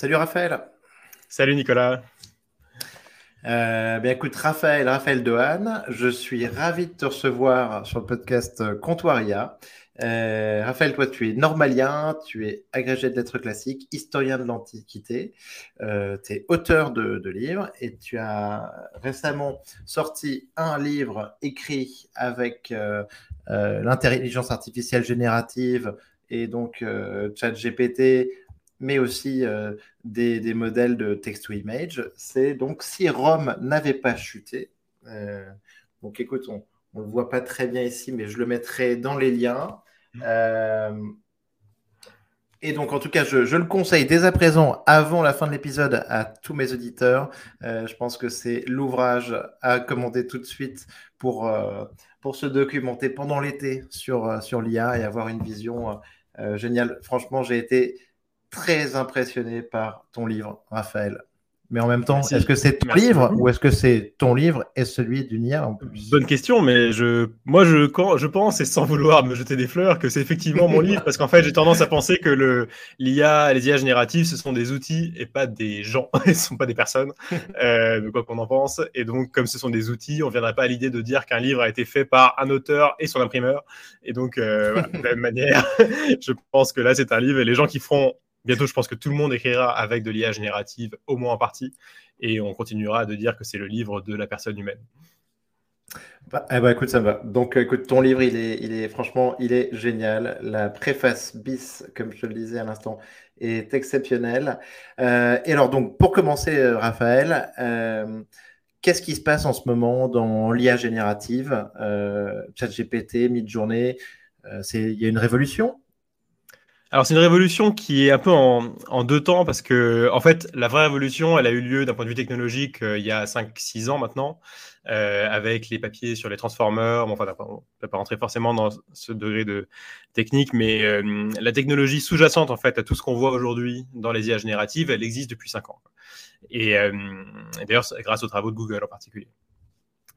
Salut Raphaël. Salut Nicolas. Euh, écoute, Raphaël, Raphaël Dohan, je suis ravi de te recevoir sur le podcast Comptoiria. Euh, Raphaël, toi, tu es normalien, tu es agrégé de lettres classiques, historien de l'Antiquité, euh, tu es auteur de, livres et tu as récemment sorti un livre écrit avec l'intelligence artificielle générative et donc ChatGPT mais aussi euh, des, modèles de text-to-image. C'est donc si Rome n'avait pas chuté. Euh, donc écoute, on ne le voit pas très bien ici, mais je le mettrai dans les liens. Euh, et donc, en tout cas, je, le conseille dès à présent, avant la fin de l'épisode, à tous mes auditeurs. je pense que c'est l'ouvrage à commander tout de suite pour, pour se documenter pendant l'été sur, sur l'IA et avoir une vision géniale. Franchement, j'ai été très impressionné par ton livre, Raphaël. Mais en même temps, est-ce que c'est ton livre ou est-ce que c'est ton livre et celui d'une IA en plus? Bonne question, mais je, moi, je, quand, je pense, et sans vouloir me jeter des fleurs, que c'est effectivement mon livre, parce qu'en fait, j'ai tendance à penser que le, l'IA, les IA génératives, ce sont des outils et pas des gens, ce ne sont pas des personnes, euh, de quoi qu'on en pense. Et donc, comme ce sont des outils, on ne viendrait pas à l'idée de dire qu'un livre a été fait par un auteur et son imprimeur. Et donc, euh, de la même manière, je pense que là, c'est un livre et les gens qui feront Bientôt, je pense que tout le monde écrira avec de l'IA générative, au moins en partie, et on continuera de dire que c'est le livre de la personne humaine. Bah, eh ben, écoute, ça va. Donc, écoute, ton livre, il est, il est, franchement, il est génial. La préface bis, comme je le disais à l'instant, est exceptionnelle. Euh, et alors, donc, pour commencer, euh, Raphaël, euh, qu'est-ce qui se passe en ce moment dans l'IA générative, ChatGPT, Midjourney Il y a une révolution alors c'est une révolution qui est un peu en, deux temps parce que en fait la vraie révolution elle a eu lieu d'un point de vue technologique euh, il y a 5-6 ans maintenant euh, avec les papiers sur les transformers. Bon, enfin on ne peut pas rentrer forcément dans ce degré de technique, mais euh, la technologie sous-jacente en fait à tout ce qu'on voit aujourd'hui dans les IA génératives elle existe depuis 5 ans. Et, et d'ailleurs grâce aux travaux de Google en particulier.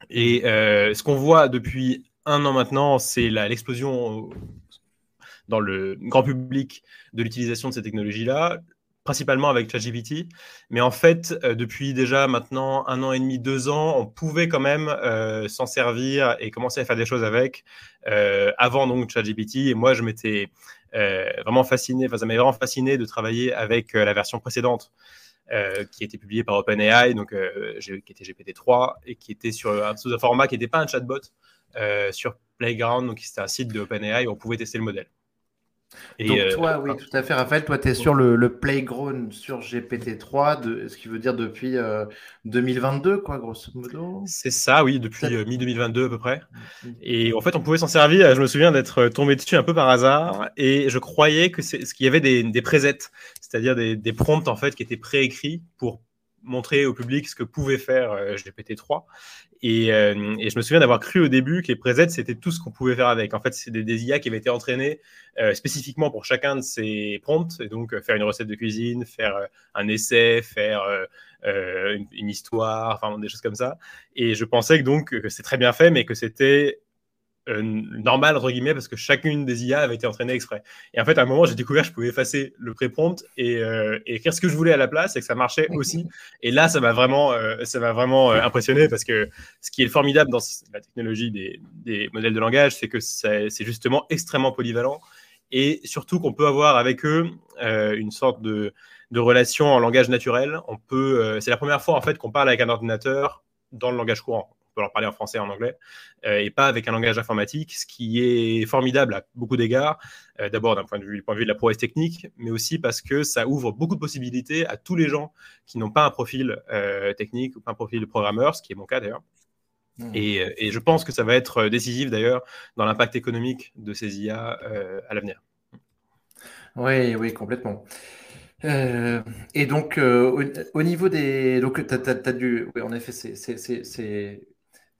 Et ce qu'on voit depuis un an maintenant, c'est l'explosion dans le grand public de l'utilisation de ces technologies-là, principalement avec ChatGPT. Mais en fait, euh, depuis déjà maintenant un an et demi, deux ans, on pouvait quand même euh, s'en servir et commencer à faire des choses avec euh, avant donc ChatGPT. Et moi, je m'étais vraiment fasciné, enfin, ça m'avait vraiment fasciné de travailler avec la version précédente. qui était publiée par OpenAI, donc qui était GPT-3 et qui était sur un, sous un format qui n'était pas un chatbot sur Playground, donc c'était un site de OpenAI où on pouvait tester le modèle. Donc euh, toi, oui, tout à fait, Raphaël, toi, tu es sur le, playground sur GPT-3, de, ce qui veut dire depuis 2022, euh, quoi, grosso modo C'est ça, oui, depuis euh, mi-2022 à peu près. Mm, mm. Et en fait, on pouvait s'en servir, je me souviens d'être tombé dessus un peu par hasard, et je croyais que c'est ce qu'il y avait des, des presets, c'est-à-dire des, des, prompts, en fait, qui étaient préécrits pour montrer au public ce que pouvait faire euh, GPT-3. Euh, et, je me souviens d'avoir cru au début que les presets, c'était tout ce qu'on pouvait faire avec. En fait, c'est des, IA qui avaient été entraînés euh, spécifiquement pour chacun de ces prompts. Et donc, faire une recette de cuisine, faire un essai, faire une, histoire, enfin, des choses comme ça. Et je pensais que donc que c'est très bien fait, mais que c'était euh, normal entre guillemets parce que chacune des IA avait été entraînée exprès. Et en fait, à un moment, j'ai découvert que je pouvais effacer le pré-prompt et, euh, écrire ce que je voulais à la place et que ça marchait aussi. Et là, ça m'a vraiment, euh, ça m'a vraiment impressionné parce que ce qui est formidable dans la technologie des, des modèles de langage, c'est que c'est justement extrêmement polyvalent et surtout qu'on peut avoir avec eux une sorte de, de relation en langage naturel. On peut, c'est la première fois en fait qu'on parle avec un ordinateur dans le langage courant peut leur parler en français et en anglais, euh, et pas avec un langage informatique, ce qui est formidable à beaucoup d'égards. Euh, d'abord d'un point de vue, point de vue de la prouesse technique, mais aussi parce que ça ouvre beaucoup de possibilités à tous les gens qui n'ont pas un profil euh, technique ou pas un profil de programmeur, ce qui est mon cas d'ailleurs. Mmh. Et, et, je pense que ça va être décisif d'ailleurs dans l'impact économique de ces IA à l'avenir. Oui, oui, complètement. Euh, et donc, au, au, niveau des. Donc, tu as, dû. Oui, en effet, c'est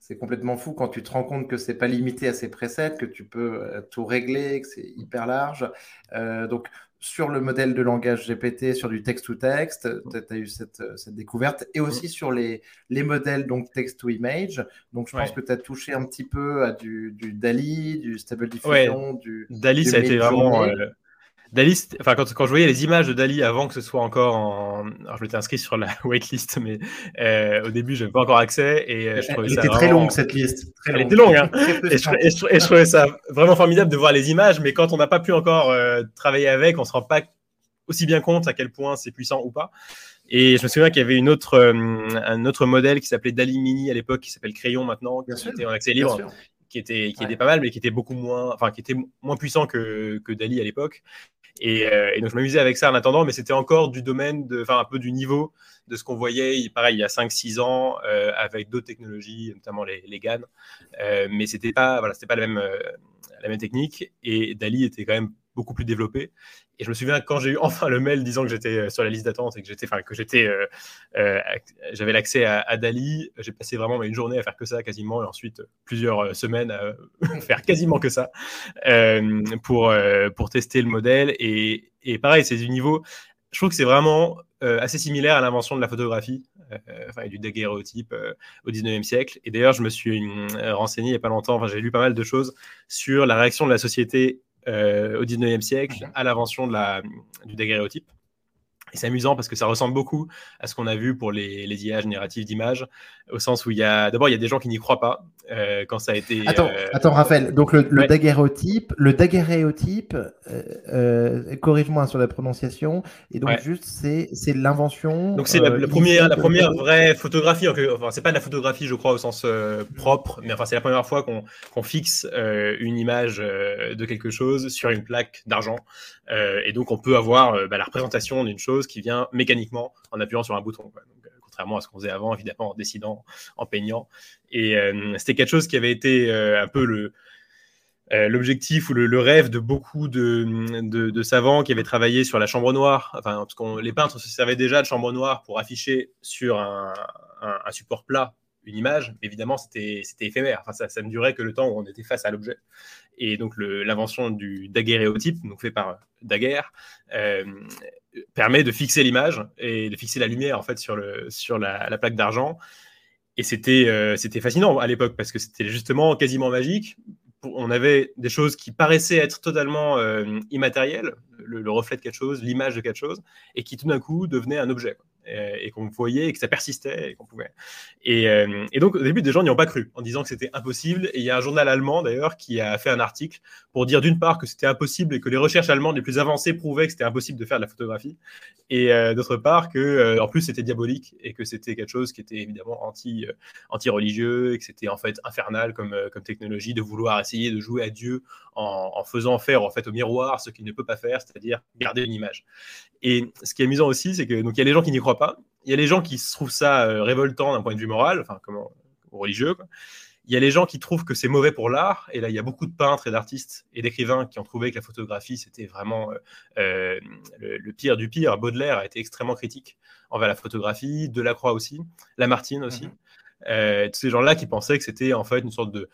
c'est complètement fou quand tu te rends compte que c'est pas limité à ces presets, que tu peux euh, tout régler, que c'est hyper large. Euh, donc, sur le modèle de langage GPT, sur du text-to-text, tu as eu cette, cette, découverte, et aussi sur les, les modèles donc text-to-image. Donc, je pense que tu as touché un petit peu à du, du DALI, du Stable Diffusion, du. DALI, ça a été vraiment. Dali, enfin, quand, quand, je voyais les images de Dali avant que ce soit encore en. Alors, je m'étais inscrit sur la waitlist, mais euh, au début, je n'avais pas encore accès. Et, euh, je trouvais Elle était très longue, cette liste. Très Elle était longue, hein. et, je, trouvais ça vraiment formidable de voir les images, mais quand on n'a pas pu encore euh, travailler avec, on ne se rend pas aussi bien compte à quel point c'est puissant ou pas. Et je me souviens qu'il y avait une autre, un autre modèle qui s'appelait Dali Mini à l'époque, qui s'appelle Crayon maintenant, qui était en accès libre qui était, qui était pas mal, mais qui était beaucoup moins, enfin, qui était moins puissant que, que Dali à l'époque. Euh, et, donc, je m'amusais avec ça en attendant, mais c'était encore du domaine, enfin, un peu du niveau de ce qu'on voyait, pareil, il y a 5-6 ans, euh, avec d'autres technologies, notamment les, les GAN. Euh, mais c'était pas, voilà, c'était pas la même, la même technique. Et Dali était quand même beaucoup plus développé. Et je me souviens quand j'ai eu enfin le mail disant que j'étais euh, sur la liste d'attente et que j'étais, enfin que j'étais, euh, euh, j'avais l'accès à, Dali. J'ai passé vraiment une journée à faire que ça quasiment et ensuite plusieurs semaines à faire quasiment que ça pour pour tester le modèle. Et, et pareil, c'est du niveau. Je trouve que c'est vraiment assez similaire à l'invention de la photographie. enfin, du daguerréotype au 19e siècle. Et d'ailleurs, je me suis renseigné il n'y a pas longtemps, enfin, j'ai lu pas mal de choses sur la réaction de la société euh, au 19e siècle à l'invention du daguerréotype. Et c'est amusant parce que ça ressemble beaucoup à ce qu'on a vu pour les, les IA génératives d'images, au sens où il y a d'abord il y a des gens qui n'y croient pas euh, quand ça a été. Attends, euh, attends Raphaël. Donc le, le daguerréotype, le daguerréotype, euh, corrige-moi sur la prononciation. Et donc juste c'est c'est l'invention. Donc c'est la, première la première vraie photographie. Enfin c'est pas de la photographie je crois au sens propre, mais enfin c'est la première fois qu'on qu'on fixe une image de quelque chose sur une plaque d'argent. et donc on peut avoir bah, la représentation d'une chose qui vient mécaniquement en appuyant sur un bouton. Quoi. Donc, contrairement à ce qu'on faisait avant, évidemment, en décidant, en peignant. Et euh, c'était quelque chose qui avait été euh, un peu le, euh, l'objectif ou le, rêve de beaucoup de, savants qui avaient travaillé sur la chambre noire. Enfin, parce qu'on les peintres se servaient déjà de chambre noire pour afficher sur un, support plat une image, mais évidemment, c'était éphémère. Enfin, ça, ne durait que le temps où on était face à l'objet. Et donc, l'invention du daguerréotype, donc fait par Daguerre, permet de fixer l'image et de fixer la lumière en fait sur, le, sur la, plaque d'argent. Et c'était euh, c'était fascinant à l'époque parce que c'était justement quasiment magique. On avait des choses qui paraissaient être totalement euh, immatérielles, le, le, reflet de quelque chose, l'image de quelque chose, et qui tout d'un coup devenaient un objet. Euh, et, qu'on voyait et que ça persistait et qu'on pouvait. Et, euh, et, donc au début, des gens n'y ont pas cru en disant que c'était impossible. Et il y a un journal allemand d'ailleurs qui a fait un article pour dire d'une part que c'était impossible et que les recherches allemandes les plus avancées prouvaient que c'était impossible de faire de la photographie, et euh, d'autre part que en plus c'était diabolique et que c'était quelque chose qui était évidemment anti anti religieux et que c'était en fait infernal comme comme technologie de vouloir essayer de jouer à Dieu en, en faisant faire en fait au miroir ce qu'il ne peut pas faire, c'est-à-dire garder une image. Et ce qui est amusant aussi, c'est que donc il y a les gens qui n'y croient pas, il y a les gens qui trouvent ça euh, révoltant d'un point de vue moral, enfin comment religieux. Il y a les gens qui trouvent que c'est mauvais pour l'art, et là il y a beaucoup de peintres et d'artistes et d'écrivains qui ont trouvé que la photographie c'était vraiment euh, euh, le, pire du pire. Baudelaire a été extrêmement critique envers la photographie, Delacroix aussi, Lamartine aussi. Mhm. tous ces gens-là qui pensaient que c'était en fait une sorte de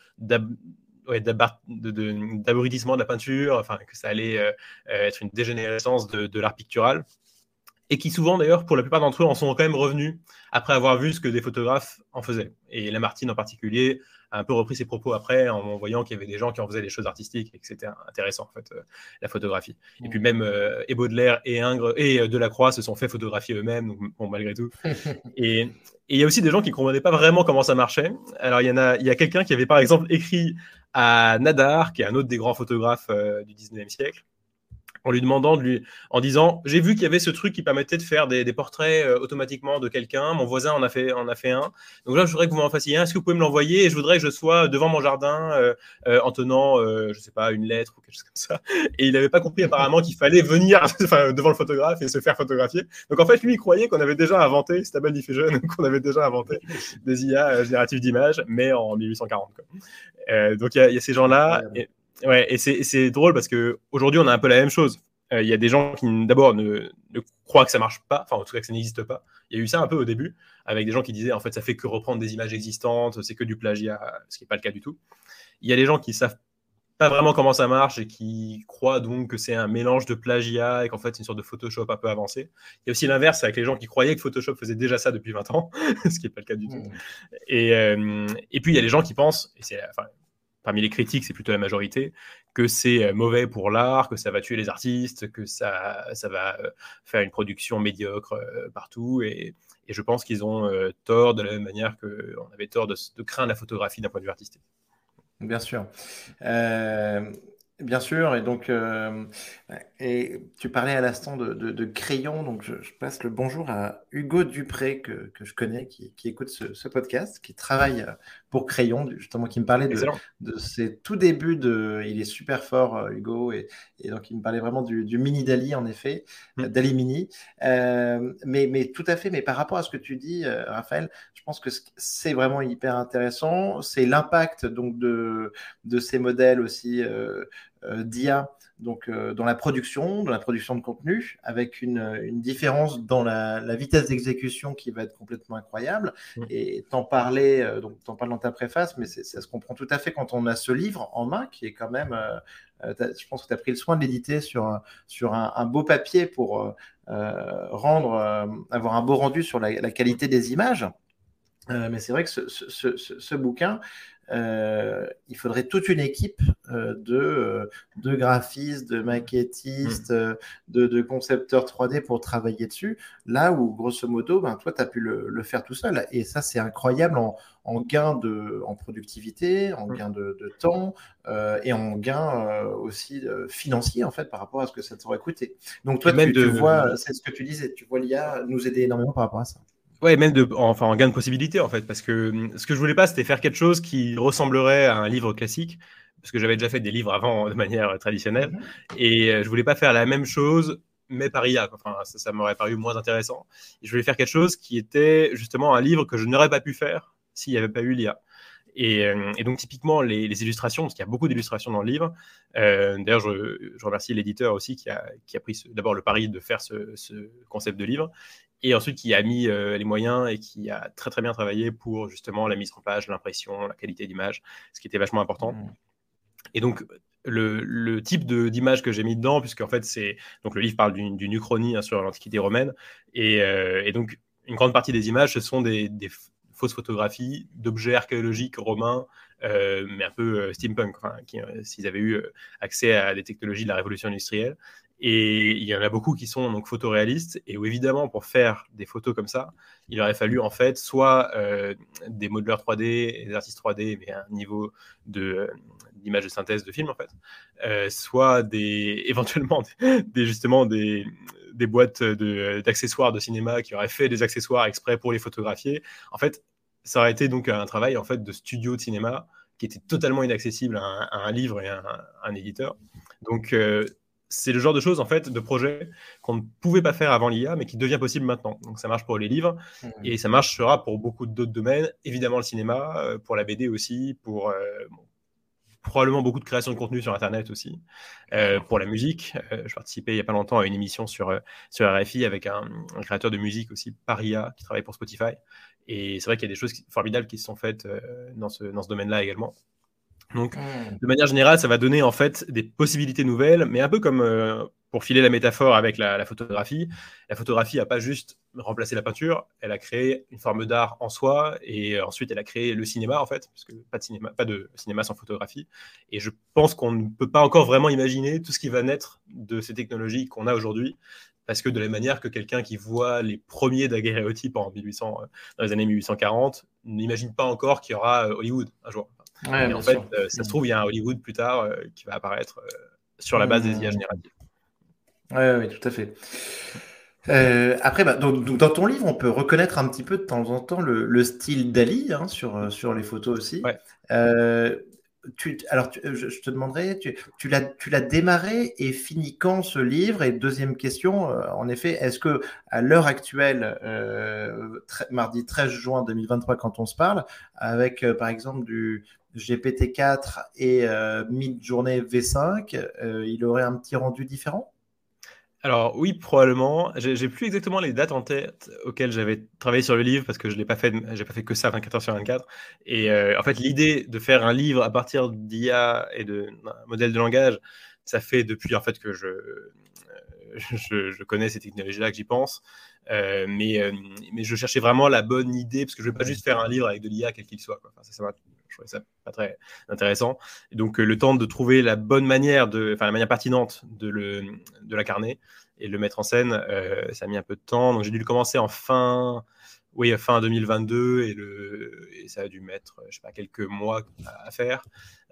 d'abrutissement de, la peinture, enfin, que ça allait euh, euh, être une dégénérescence de, l'art pictural. Et qui souvent, d'ailleurs, pour la plupart d'entre eux, en sont quand même revenus après avoir vu ce que des photographes en faisaient. Et Lamartine en particulier a un peu repris ses propos après en voyant qu'il y avait des gens qui en faisaient des choses artistiques et que c'était intéressant, en fait, euh, la photographie. Et puis même et Baudelaire et Ingres et Delacroix se sont fait photographier eux-mêmes, bon, malgré tout. et, il y a aussi des gens qui ne comprenaient pas vraiment comment ça marchait. Alors, il y, en a, il y a quelqu'un qui avait, par exemple, écrit à Nadar, qui est un autre des grands photographes euh, du 19e siècle, en lui demandant de lui, en disant, j'ai vu qu'il y avait ce truc qui permettait de faire des, portraits euh, automatiquement de quelqu'un. Mon voisin en a fait, en a fait un. Donc là, je voudrais que vous m'en fassiez un. Est-ce que vous pouvez me l'envoyer Et je voudrais que je sois devant mon jardin euh, euh, en tenant, je sais pas, une lettre ou quelque chose comme ça. Et il n'avait pas compris apparemment qu'il fallait venir devant le photographe et se faire photographier. Donc en fait, lui, il croyait qu'on avait déjà inventé, Stable Diffusion, qu'on avait déjà inventé des IA génératives d'images, mais en 1840. donc il y, y, a ces gens-là. Ouais, et c'est drôle parce qu'aujourd'hui, on a un peu la même chose. Euh, il y a des gens qui, d'abord, ne, croient que ça marche pas, enfin, en tout cas, que ça n'existe pas. Il y a eu ça un peu au début, avec des gens qui disaient, en fait, ça fait que reprendre des images existantes, c'est que du plagiat, ce qui n'est pas le cas du tout. Il y a des gens qui savent pas vraiment comment ça marche et qui croient donc que c'est un mélange de plagiat et qu'en fait c'est une sorte de Photoshop un peu avancé. Il y a aussi l'inverse avec les gens qui croyaient que Photoshop faisait déjà ça depuis 20 ans, ce qui n'est pas le cas du tout. Mmh. Et, euh, et puis il y a les gens qui pensent, et c'est enfin, parmi les critiques, c'est plutôt la majorité, que c'est mauvais pour l'art, que ça va tuer les artistes, que ça, ça va faire une production médiocre partout. Et, je pense qu'ils ont tort de la même manière qu'on avait tort de, craindre la photographie d'un point de vue artistique. Bien sûr. Bien sûr, et donc, euh, et tu parlais à l'instant de, de, crayon, donc je, passe le bonjour à Hugo Dupré, que, que je connais, qui, qui écoute ce, ce, podcast, qui travaille pour Crayon, justement, qui me parlait de, de, ses tout débuts de. Il est super fort, euh, Hugo, et, et donc il me parlait vraiment du, du mini Dali, en effet, mm. Dali Mini. Euh, mais, mais tout à fait, mais par rapport à ce que tu dis, euh, Raphaël, je pense que c'est vraiment hyper intéressant. C'est l'impact donc de, de ces modèles aussi. Euh, euh, d'IA donc euh, dans la production, dans la production de contenu, avec une, une différence dans la, la vitesse d'exécution qui va être complètement incroyable. Mmh. Et t'en parlais, euh, donc t'en parles dans ta préface, mais ça se comprend tout à fait quand on a ce livre en main qui est quand même, je pense que tu as pris le soin de l'éditer sur, sur un, un, beau papier pour rendre, avoir un beau rendu sur la, la qualité des images. mais c'est vrai que ce, ce, ce, ce bouquin, euh, il faudrait toute une équipe euh, de, euh, de graphistes, de maquettistes, mm. de, concepteurs 3D pour travailler dessus. Là où, grosso modo, ben, toi, tu as pu le, faire tout seul. Et ça, c'est incroyable en, en, gain de en productivité, en mm. gain de, temps et en gain aussi financier, en fait, par rapport à ce que ça t'aurait coûté. Donc, toi, tu, tu vois, c'est ce que tu disais, tu vois l'IA nous aider énormément par rapport à ça. Ouais, même de, enfin, en gain de possibilité, en fait, parce que hum, ce que je voulais pas, c'était faire quelque chose qui ressemblerait à un livre classique, parce que j'avais déjà fait des livres avant de manière traditionnelle, mhm. et euh, je voulais pas faire la même chose, mais par IA. Enfin, ça, ça m'aurait paru moins intéressant. je voulais faire quelque chose qui était justement un livre que je n'aurais pas pu faire s'il n'y avait pas eu l'IA. Euh, et, donc, typiquement, les, illustrations, parce qu'il y a beaucoup d'illustrations dans le livre. Euh, d'ailleurs, je, remercie l'éditeur aussi qui a, qui a pris d'abord le pari de faire ce, concept de livre et ensuite qui a mis euh, les moyens et qui a très très bien travaillé pour justement la mise en page, l'impression, la qualité d'image, ce qui était vachement important. Mmh. Et donc, le, type d'image que j'ai mis dedans, puisque en fait, c'est. Donc, le livre parle d'une uchronie hein, sur l'Antiquité romaine. Et, donc, une grande partie des images, ce sont des, des fausses photographies d'objets archéologiques romains, euh, mais un peu euh, steampunk, enfin, euh, s'ils avaient eu accès à des technologies de la révolution industrielle. Et il y en a beaucoup qui sont donc photoréalistes, et où évidemment, pour faire des photos comme ça, il aurait fallu en fait soit des modeleurs 3D, des artistes 3D, mais un niveau de d'image de synthèse de film en fait, soit des éventuellement des, justement des, des boîtes d'accessoires de, cinéma qui auraient fait des accessoires exprès pour les photographier. En fait, ça aurait été donc un travail en fait de studio de cinéma qui était totalement inaccessible à un, livre et à un, éditeur. Donc euh, c'est le genre de choses en fait de projet qu'on ne pouvait pas faire avant l'IA mais qui devient possible maintenant. Donc ça marche pour les livres mmh. et ça marchera pour beaucoup d'autres domaines, évidemment le cinéma, euh, pour la BD aussi, pour euh, probablement beaucoup de création de contenu sur Internet aussi. Euh, pour la musique, euh, je participais il n'y a pas longtemps à une émission sur, sur RFI avec un, créateur de musique aussi, Paria, qui travaille pour Spotify. Et c'est vrai qu'il y a des choses formidables qui se sont faites dans ce, dans ce domaine-là également. Donc, hmm. de manière générale, ça va donner en fait des possibilités nouvelles, mais un peu comme pour filer la métaphore avec la, photographie, la photographie n'a pas juste remplacé la peinture, elle a créé une forme d'art en soi, et ensuite elle a créé le cinéma en fait, parce que pas de cinéma, pas de cinéma sans photographie. Et je pense qu'on ne peut pas encore vraiment imaginer tout ce qui va naître de ces technologies qu'on a aujourd'hui, parce que de la manière que quelqu'un qui voit les premiers daguerréotypes en 1800, euh, dans les années 1840 n'imagine pas encore qu'il y aura euh, Hollywood un jour. En fait, euh, ça se trouve, il y a un Hollywood plus tard qui va apparaître sur la base des IA génératives. Oui, tout à fait. Euh, après, bah, donc, dans ton livre, on peut reconnaître un petit peu de temps en temps le, style d'Ali hein, sur, euh, sur les photos aussi. Euh, tu, alors, je, te demanderai, tu, tu l'as démarré et fini quand ce livre? Et deuxième question, en effet, est-ce que à l'heure actuelle, mardi 13 juin 2023, quand on se parle, avec par exemple du GPT-4 et mid-journée V5, il aurait un petit rendu différent? Alors oui, probablement. J'ai plus exactement les dates en tête auxquelles j'avais travaillé sur le livre parce que je l'ai pas fait, j'ai pas fait que ça 24 heures sur 24. Et euh, en fait, l'idée de faire un livre à partir d'IA et de modèles de langage, ça fait depuis en fait que je je, connais ces technologies-là, que j'y pense. Euh, mais, euh, mais je cherchais vraiment la bonne idée parce que je vais pas juste faire un livre avec de l'IA quel qu'il soit. Je trouvais ça pas très intéressant. Et donc, le temps de trouver la bonne manière, de, enfin la manière pertinente de le de l'incarner et le mettre en scène, ça a mis un peu de temps. Donc, j'ai dû le commencer en fin oui, fin 2022 et, le, et ça a dû mettre, je sais pas, quelques mois à, faire,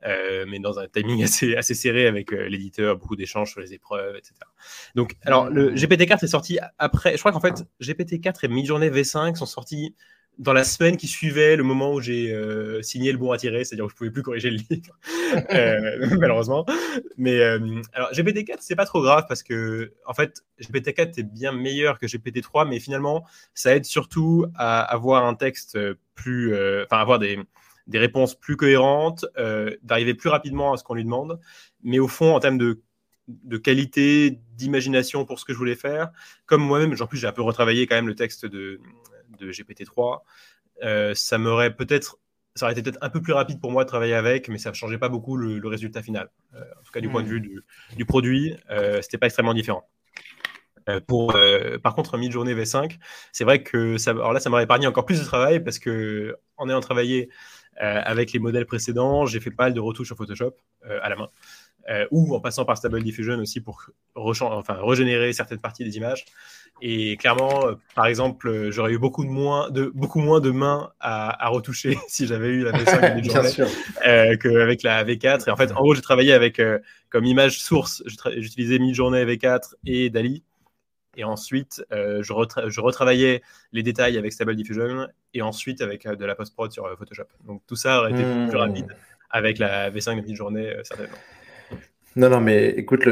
euh, mais dans un timing assez, assez serré avec euh, l'éditeur, beaucoup d'échanges sur les épreuves, etc. Donc, alors, le mmh. GPT-4 est sorti après, je crois qu'en fait, GPT-4 et Midjourney V5 sont sortis dans la semaine qui suivait le moment où j'ai euh, signé le bon à tirer, c'est-à-dire où je pouvais plus corriger le livre, euh, malheureusement. Mais euh, alors GPT-4, c'est pas trop grave parce que en fait, GPT-4 est bien meilleur que GPT-3, mais finalement, ça aide surtout à avoir un texte plus, enfin, avoir des, des réponses plus cohérentes, d'arriver plus rapidement à ce qu'on lui demande. Mais au fond, en termes de de qualité, d'imagination pour ce que je voulais faire. Comme moi-même, en plus, j'ai un peu retravaillé quand même le texte de, de GPT-3. Euh, ça m'aurait peut-être ça aurait été peut-être un peu plus rapide pour moi de travailler avec, mais ça ne changeait pas beaucoup le, résultat final. Euh, en tout cas, du point de hmm. vue du, produit, euh, c'était pas extrêmement différent. Euh, pour, par contre, mid-journée V5, c'est vrai que ça, alors là, ça m'aurait épargné encore plus de travail parce que en ayant travaillé avec les modèles précédents, j'ai fait pas mal de retouches sur Photoshop à la main. ou en passant par Stable Diffusion aussi pour enfin, régénérer certaines parties des images. Et clairement, euh, par exemple, euh, j'aurais eu beaucoup, de moins, de, beaucoup moins de mains à, retoucher si j'avais eu la V5 journée euh, qu'avec la V4. Et en fait, en gros, j'ai travaillé avec comme image source, j'utilisais Midjourney V4 et Dali. Et ensuite, je, je, retravaillais les détails avec Stable Diffusion et ensuite avec de la post-prod sur Photoshop. Donc tout ça aurait été plus mmh. rapide avec la V5 de Midjourney, certainement. Non, non, mais écoute,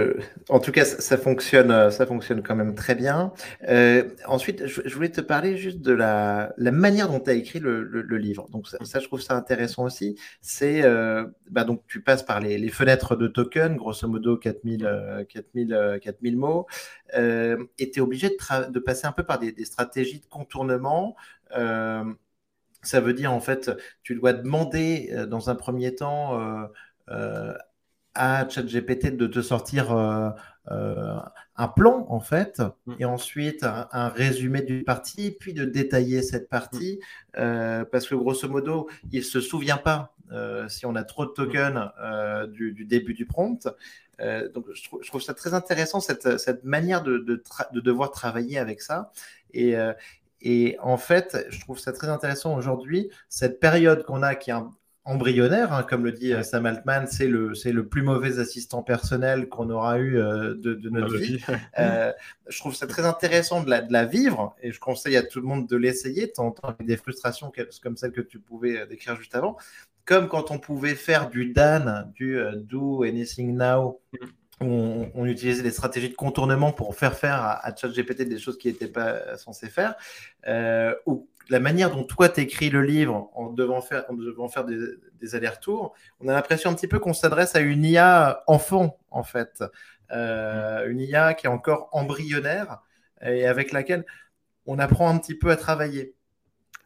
en tout cas, ça, fonctionne, euh, ça fonctionne quand même très bien. Euh, ensuite, je, voulais te parler juste de la, manière dont tu as écrit le, livre. Donc ça, je trouve ça intéressant aussi. C'est, euh, bah, donc tu passes par les, fenêtres de token, grosso modo 4000, 4000, 4000 mots, euh, et tu es obligé de, passer un peu par des, des stratégies de contournement. ça veut dire en fait, tu dois demander dans un premier temps à ChatGPT de te sortir euh, euh, un plan en fait, mm. et ensuite un, résumé d'une partie, puis de détailler cette partie, mm. euh, parce que grosso modo, il se souvient pas si on a trop de tokens du, début du prompt. donc je, trouve ça très intéressant cette, cette manière de, de, de, devoir travailler avec ça. Et, et en fait, je trouve ça très intéressant aujourd'hui, cette période qu'on a qui est un, embryonnaire, hein, comme le dit euh, Sam Altman, c'est le, c'est le plus mauvais assistant personnel qu'on aura eu euh, de, notre vie. Euh, je trouve ça très intéressant de la, de la, vivre et je conseille à tout le monde de l'essayer, tant avec des frustrations comme celles que tu pouvais décrire juste avant, comme quand on pouvait faire du Dan, du Do Anything Now. On, on, utilisait des stratégies de contournement pour faire faire à, à ChatGPT des choses qui n'étaient pas censées faire, ou la manière dont toi t'écris le livre en devant faire, en devant faire des, allers-retours, on a l'impression un petit peu qu'on s'adresse à une IA enfant, en fait. Euh, une IA qui est encore embryonnaire et avec laquelle on apprend un petit peu à travailler.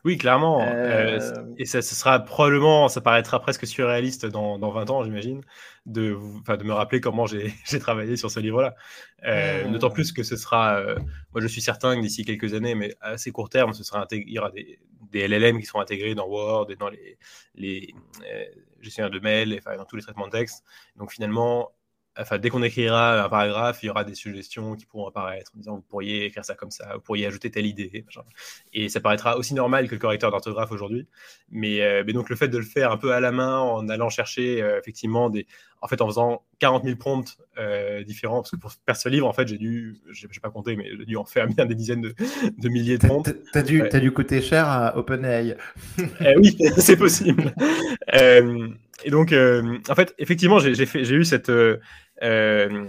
Oui, clairement. Euh, euh, et ça, sera probablement, ça paraîtra presque surréaliste dans, dans 20 ans, j'imagine, de, de me rappeler comment j'ai travaillé sur ce livre-là. Euh, mmh. D'autant plus que ce sera, moi je suis certain que d'ici quelques années, mais à assez court terme, ce sera il y aura des, des, LLM qui seront intégrés dans Word et dans les, les gestionnaires de mails, et, enfin, dans tous les traitements de texte. Donc finalement, enfin, dès qu'on écrira un paragraphe, il y aura des suggestions qui pourront apparaître en disant vous pourriez écrire ça comme ça, vous pourriez ajouter telle idée. Et ça paraîtra aussi normal que le correcteur d'orthographe aujourd'hui. Mais, euh, mais, donc le fait de le faire un peu à la main, en allant chercher euh, effectivement des. En fait, en faisant 40 000 prompts euh, différents, parce que pour faire ce livre, en fait, j'ai dû, je n'ai pas compté, mais j'ai dû en faire bien des dizaines de, de milliers de prompts. Tu as, dû, as dû coûter cher à OpenAI. oui, c'est possible. et donc, en fait, effectivement, j'ai eu cette, euh,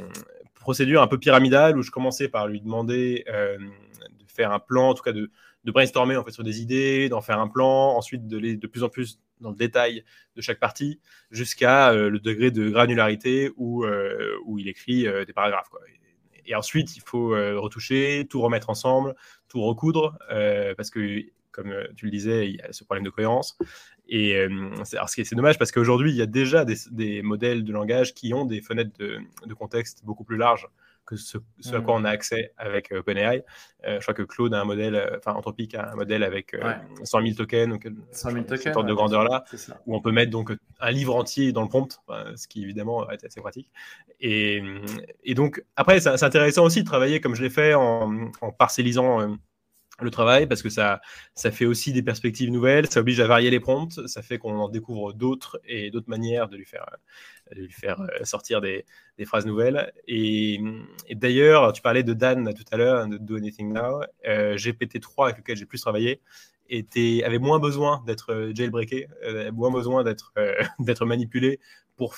procédure un peu pyramidale où je commençais par lui demander euh, de faire un plan, en tout cas de, brainstormer en fait sur des idées, d'en faire un plan, ensuite de de plus en plus dans le détail de chaque partie, jusqu'à euh, le degré de granularité où, où il écrit des paragraphes. Quoi. Et, ensuite, il faut retoucher, tout remettre ensemble, tout recoudre, parce que comme tu le disais, il y a ce problème de cohérence. Et c'est dommage parce qu'aujourd'hui, il y a déjà des, modèles de langage qui ont des fenêtres de, de contexte beaucoup plus larges que ce, à quoi on a accès avec OpenAI. je crois que Claude a un modèle, enfin Anthropic a un modèle avec 100 000 tokens, donc 100 000 tokens, cette de grandeur là, où on peut mettre donc un livre entier dans le prompt, ce qui évidemment est assez pratique. Et, et donc après, c'est intéressant aussi de travailler comme je l'ai fait en, en parcellisant le travail parce que ça, ça fait aussi des perspectives nouvelles, ça oblige à varier les prompts, ça fait qu'on en découvre d'autres et d'autres manières de lui faire, de lui faire euh, sortir des, des phrases nouvelles. Et, d'ailleurs, tu parlais de Dan tout à l'heure, de Do Anything Now. Euh, GPT-3 avec lequel j'ai plus travaillé était, avait moins besoin d'être euh, jailbreaké, euh, moins besoin d'être d'être manipulé pour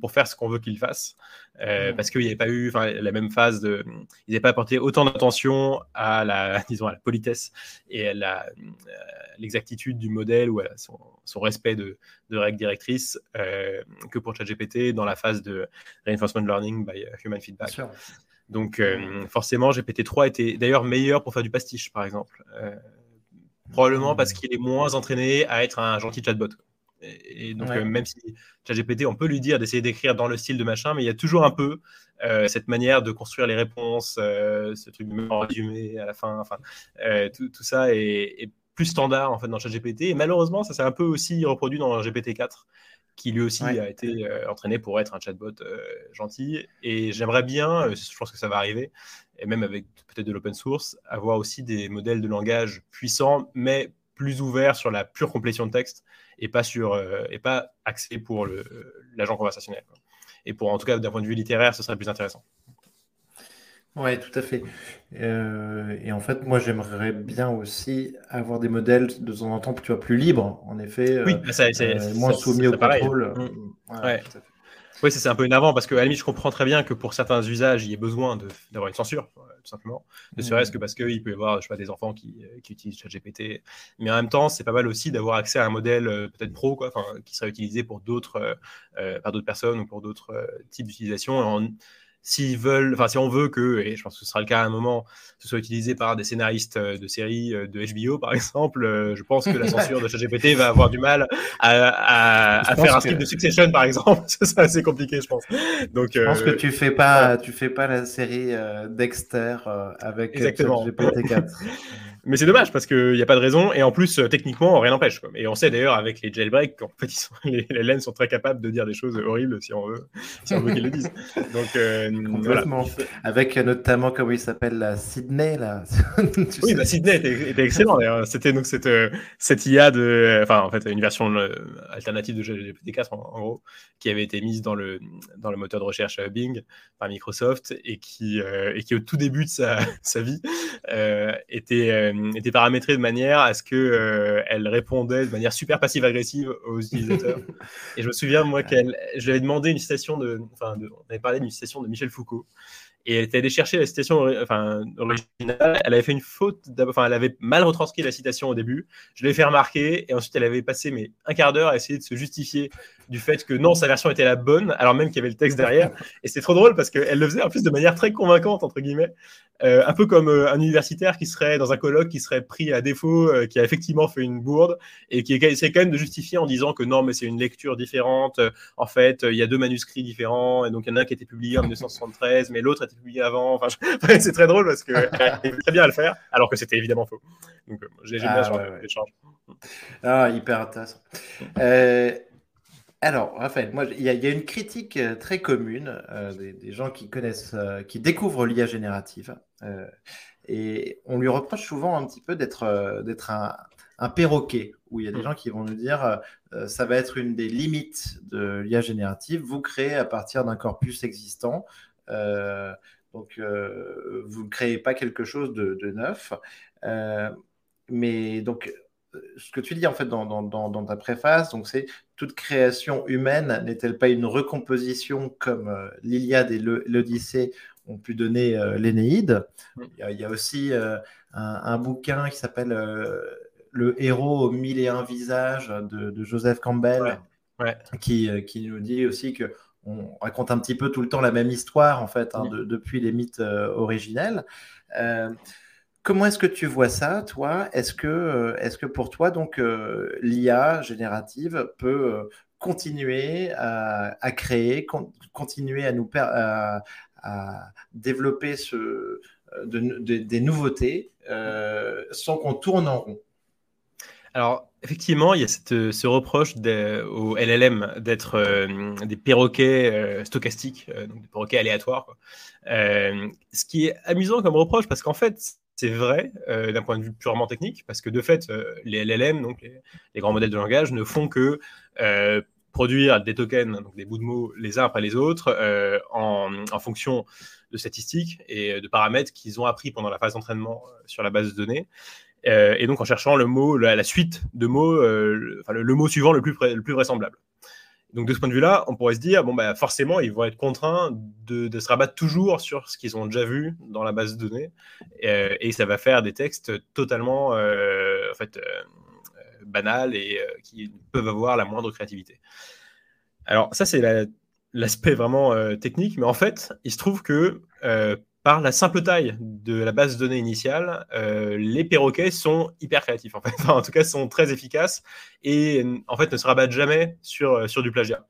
pour faire ce qu'on veut qu'il fasse, euh, parce qu'il n'y avait pas eu la même phase de, ils n'avaient pas apporté autant d'attention à la, disons, à la politesse et à euh, l'exactitude du modèle ou à son, respect de, règles directrices euh, que pour ChatGPT dans la phase de reinforcement learning by human feedback. Donc forcément, GPT-3 était d'ailleurs meilleur pour faire du pastiche, par exemple. probablement parce qu'il est moins entraîné à être un gentil chatbot. Et, donc, euh, même si ChatGPT, on peut lui dire d'essayer d'écrire dans le style de machin, mais il y a toujours un peu euh, cette manière de construire les réponses, euh, ce truc de résumé à la fin. Enfin, tout, tout, ça est, plus standard en fait dans ChatGPT. Et malheureusement, ça s'est un peu aussi reproduit dans GPT-4 qui lui aussi a été entraîné pour être un chatbot gentil. Et j'aimerais bien, je pense que ça va arriver, et même avec peut-être de l'open source, avoir aussi des modèles de langage puissants, mais plus ouverts sur la pure complétion de texte et pas, sur, euh, et pas axé pour l'agent conversationnel. Et pour, en tout cas, d'un point de vue littéraire, ce serait plus intéressant. Oui, tout à fait. Euh, et en fait, moi, j'aimerais bien aussi avoir des modèles de temps en temps, tu vois, plus libres, en effet. Oui, euh, c'est moins soumis au contrôle. Mmh. Ouais, oui, c'est un peu énervant parce que, à la limite, je comprends très bien que pour certains usages, il y ait besoin d'avoir une censure, euh, tout simplement. Ne serait-ce que parce qu'il peut y avoir je sais pas, des enfants qui, euh, qui utilisent ChatGPT. Mais en même temps, c'est pas mal aussi d'avoir accès à un modèle euh, peut-être pro, quoi, qui serait utilisé pour d'autres, par d'autres personnes ou pour d'autres types d'utilisation s'ils veulent, enfin si on veut que, et je pense que ce sera le cas à un moment, ce soit utilisé par des scénaristes euh, de séries euh, de HBO par exemple, euh, je pense que la censure de ChatGPT va avoir du mal à, faire un que... de Succession par exemple. c'est assez compliqué, je pense. Donc, je pense que tu fais pas, tu fais pas la série Dexter avec ChatGPT 4. Mais c'est dommage parce qu'il n'y a pas de raison et en plus, euh, techniquement, rien n'empêche. Et on sait d'ailleurs avec les jailbreaks qu'en fait, les, les laines sont très capables de dire des choses horribles si on veut, si on veut qu'ils le disent. Donc, euh, voilà. Avec notamment, comment il s'appelle, la Sydney. Là. oui, la Sydney était, excellent d'ailleurs. C'était donc cette, euh, cette IA de. Enfin, en fait, une version alternative de GPT-4 en, gros, qui avait été mise dans le, dans le moteur de recherche Bing par Microsoft et qui, et qui au tout début de sa, sa vie, était euh, était paramétrée de manière à ce que euh, elle répondait de manière super passive-agressive aux utilisateurs. et je me souviens, moi, qu'elle, je lui avais demandé une citation de, enfin, on avait parlé d'une citation de Michel Foucault. Et elle était allée chercher la citation enfin, originale. Elle avait fait une faute, enfin, elle avait mal retranscrit la citation au début. Je l'ai fait remarquer. Et ensuite, elle avait passé mais, un quart d'heure à essayer de se justifier du fait que non, sa version était la bonne, alors même qu'il y avait le texte derrière. Et c'est trop drôle parce qu'elle le faisait en plus de manière très convaincante, entre guillemets. Euh, un peu comme euh, un universitaire qui serait dans un colloque, qui serait pris à défaut, euh, qui a effectivement fait une bourde et qui essaie quand même de justifier en disant que non, mais c'est une lecture différente. en fait, il y a deux manuscrits différents et donc il y en a un qui a été publié en 1973, mais l'autre a été publié avant. Enfin, c'est très drôle parce qu'elle très bien à le faire, alors que c'était évidemment faux. Donc, j'ai bien ah, ouais, Ah, hyper intéressant. Alors, Raphaël, moi, il y, a une critique euh, très commune euh, des, gens qui connaissent, euh, qui découvrent l'IA générative, et on lui reproche souvent un petit peu d'être d'être un, perroquet, où il y a des mm. gens qui vont nous dire ça va être une des limites de l'IA générative, vous créez à partir d'un corpus existant. donc, vous ne créez pas quelque chose de, de neuf. mais donc, ce que tu dis en fait dans, ta préface, donc c'est toute création humaine n'est-elle pas une recomposition comme euh, l'Iliade et l'Odyssée ont pu donner euh, l'Énéide? Il, y a aussi euh, un, bouquin qui s'appelle Le héros aux mille et un visages de, Joseph Campbell, Qui, qui, nous dit aussi que on raconte un petit peu tout le temps la même histoire en fait hein, depuis les mythes originels. Comment est-ce que tu vois ça, toi? Est-ce que, est que pour toi, donc, l'IA générative peut continuer à, créer, continuer à nous développer des nouveautés sans qu'on tourne en rond? Alors, effectivement, il y a ce reproche au LLM d'être euh, des perroquets euh, stochastiques, euh, donc des perroquets aléatoires. ce qui est amusant comme reproche, parce qu'en fait, c'est vrai d'un point de vue purement technique, parce que de fait, les LLM, donc les, grands modèles de langage, ne font que produire des tokens, des bouts de mots les uns après les autres, en, fonction de statistiques et de paramètres qu'ils ont appris pendant la phase d'entraînement sur la base de données. Euh, et donc en cherchant le mot, la, suite de mots, euh, enfin, le, mot suivant le le plus vraisemblable. Donc de ce point de vue-là, on pourrait se dire, bon, bah, forcément, ils vont être contraints de, se rabattre toujours sur ce qu'ils ont déjà vu dans la base de données, euh, et ça va faire des textes totalement en fait, banals et qui peuvent avoir la moindre créativité. Alors ça, c'est l'aspect vraiment technique, mais en fait, il se trouve que par la simple taille de la base de données initiale, euh, les perroquets sont hyper créatifs, en fait. en tout cas, sont très efficaces et en fait ne se rabattent jamais sur, euh, sur du plagiat.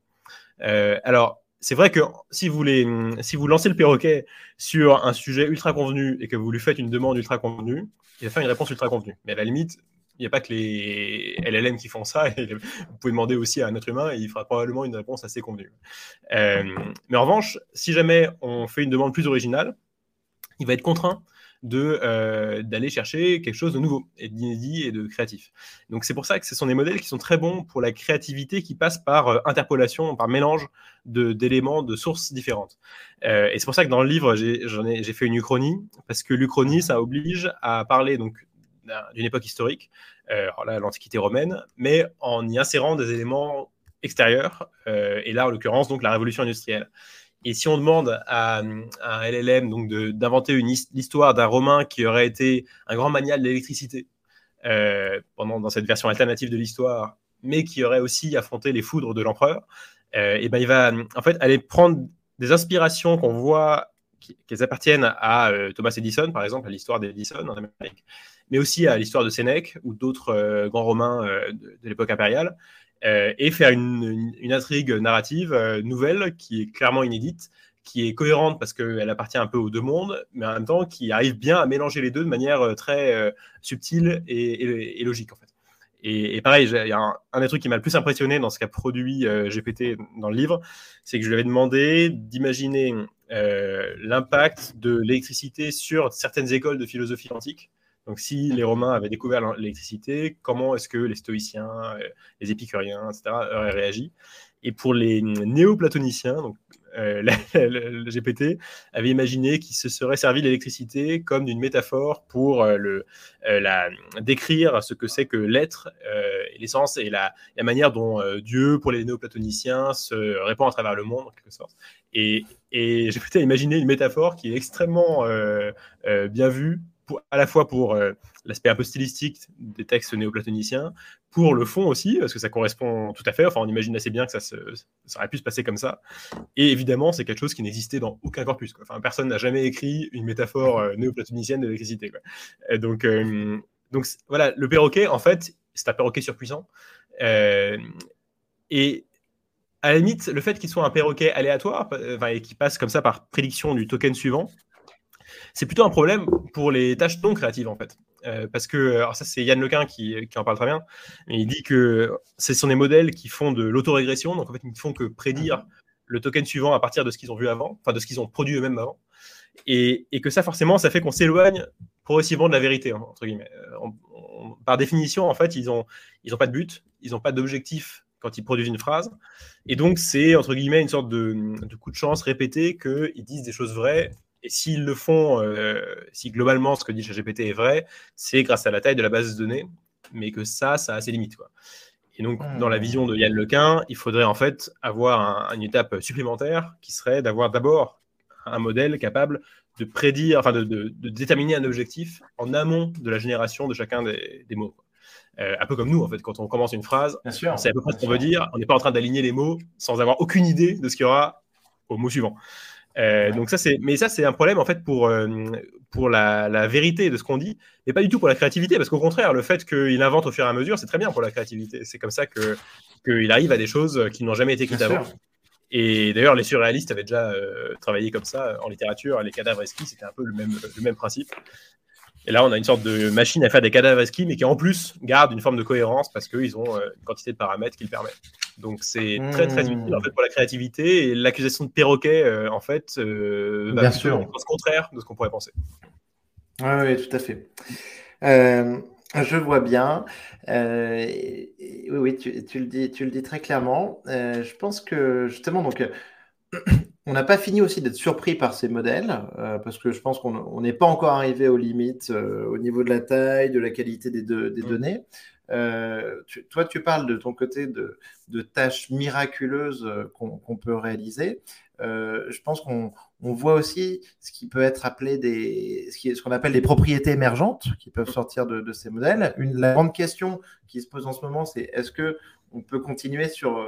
Euh, alors, c'est vrai que si vous, les, si vous lancez le perroquet sur un sujet ultra convenu et que vous lui faites une demande ultra convenue, il va faire une réponse ultra convenue. Mais à la limite, il n'y a pas que les LLM qui font ça. Et vous pouvez demander aussi à un être humain et il fera probablement une réponse assez convenue. mais en revanche, si jamais on fait une demande plus originale, il va être contraint euh, d'aller chercher quelque chose de nouveau et d'inédit et de créatif. Donc c'est pour ça que ce sont des modèles qui sont très bons pour la créativité qui passe par euh, interpolation, par mélange d'éléments, de, sources différentes. Euh, et c'est pour ça que dans le livre j'ai fait une uchronie parce que l'uchronie ça oblige à parler d'une époque historique, l'Antiquité romaine, mais en y insérant des éléments extérieurs et là en l'occurrence donc la révolution industrielle. Et si on demande à, un LLM donc d'inventer l'histoire d'un Romain qui aurait été un grand manial de l'électricité euh, pendant dans cette version alternative de l'histoire, mais qui aurait aussi affronté les foudres de l'empereur, euh, et ben il va en fait aller prendre des inspirations qu'on voit qu'elles appartiennent à euh, Thomas Edison, par exemple, à l'histoire d'Edison en Amérique, mais aussi à l'histoire de Sénèque ou d'autres grands romains de l'époque impériale, euh, et faire une, intrigue narrative euh, nouvelle qui est clairement inédite, qui est cohérente parce qu'elle appartient un peu aux deux mondes, mais en même temps qui arrive bien à mélanger les deux de manière euh, très subtile et, logique en fait. Et, pareil, il y a un, des trucs qui m'a le plus impressionné dans ce qu'a produit GPT dans le livre, c'est que je lui avais demandé d'imaginer l'impact de l'électricité sur certaines écoles de philosophie antique. Donc, si les Romains avaient découvert l'électricité, comment est-ce que les stoïciens, euh, les épicuriens, etc., auraient réagi? Et pour les néoplatoniciens, donc euh, le, GPT avait imaginé qu'il se serait servi de l'électricité comme d'une métaphore pour euh, le, la, décrire ce que c'est que l'être, l'essence et la, la, manière dont Dieu, pour les néoplatoniciens, se répand à travers le monde, en quelque sorte. Et, et GPT a imaginé une métaphore qui est extrêmement bien vue à la fois pour euh, l'aspect un peu stylistique des textes néoplatoniciens, pour le fond aussi, parce que ça correspond tout à fait, enfin on imagine assez bien que ça, aurait pu se passer comme ça, et évidemment c'est quelque chose qui n'existait dans aucun corpus, Enfin, personne n'a jamais écrit une métaphore euh, néoplatonicienne de l'électricité. Donc, euh, donc voilà, le perroquet, en fait, c'est un perroquet surpuissant, et à la limite, le fait qu'il soit un perroquet aléatoire, et qui passe comme ça par prédiction du token suivant, c'est plutôt un problème pour les tâches non créatives en fait. Euh, parce que, alors ça c'est Yann Lequin qui, en parle très bien, il dit que ce sont des modèles qui font de l'autorégression, donc en fait ils ne font que prédire le token suivant à partir de ce qu'ils ont vu avant, enfin de ce qu'ils ont produit eux-mêmes avant, et, que ça forcément ça fait qu'on s'éloigne progressivement de la vérité, hein, entre guillemets. Euh, par définition en fait ils n'ont ils ont pas de but, ils n'ont pas d'objectif quand ils produisent une phrase. Et donc, c'est, entre guillemets, une sorte de, de coup de chance répété qu'ils disent des choses vraies et s'ils le font, euh, si globalement ce que dit ChatGPT est vrai, c'est grâce à la taille de la base de données, mais que ça, ça a ses limites. Quoi. Et donc, dans la hmm. vision de Yann Lequin, il faudrait en fait avoir une étape supplémentaire qui serait d'avoir d'abord un modèle capable de prédire, enfin de, déterminer un objectif en amont de la génération de chacun des, mots. Euh, un peu comme nous, en fait, quand on commence une phrase, on sait à peu près ce qu'on veut dire, on n'est pas en train d'aligner les mots sans avoir aucune idée de ce qu'il y aura au mot suivant. Donc ça c'est, mais ça c'est un problème en fait pour pour la, vérité de ce qu'on dit, mais pas du tout pour la créativité, parce qu'au contraire, le fait qu'il invente au fur et à mesure, c'est très bien pour la créativité. C'est comme ça que qu'il arrive à des choses qui n'ont jamais été écrites avant. Et d'ailleurs, les surréalistes avaient déjà euh, travaillé comme ça en littérature. Les cadavres esquis, c'était un peu le même, le même principe. Et là, on a une sorte de machine à faire des cadavres esquis, mais qui en plus garde une forme de cohérence parce qu'ils ont euh, une quantité de paramètres qui le permettent. Donc c'est très très utile en fait, pour la créativité. Et l'accusation de perroquet, euh, en fait, Bien sûr. au contraire de ce qu'on pourrait penser. Oui, tout à fait. Euh, je vois bien. Euh, oui, oui, tu, le dis, tu le dis très clairement. Euh, je pense que justement, donc, on n'a pas fini aussi d'être surpris par ces modèles, parce que je pense qu'on n'est pas encore arrivé aux limites au niveau de la taille, de la qualité des, des mmh. données. toi, tu parles de ton côté de, de tâches miraculeuses qu'on peut réaliser. je pense qu'on on voit aussi ce qui peut être appelé des, ce qu'on appelle des propriétés émergentes qui peuvent sortir de, ces modèles. Une, la grande question qui se pose en ce moment, c'est est-ce que on peut continuer sur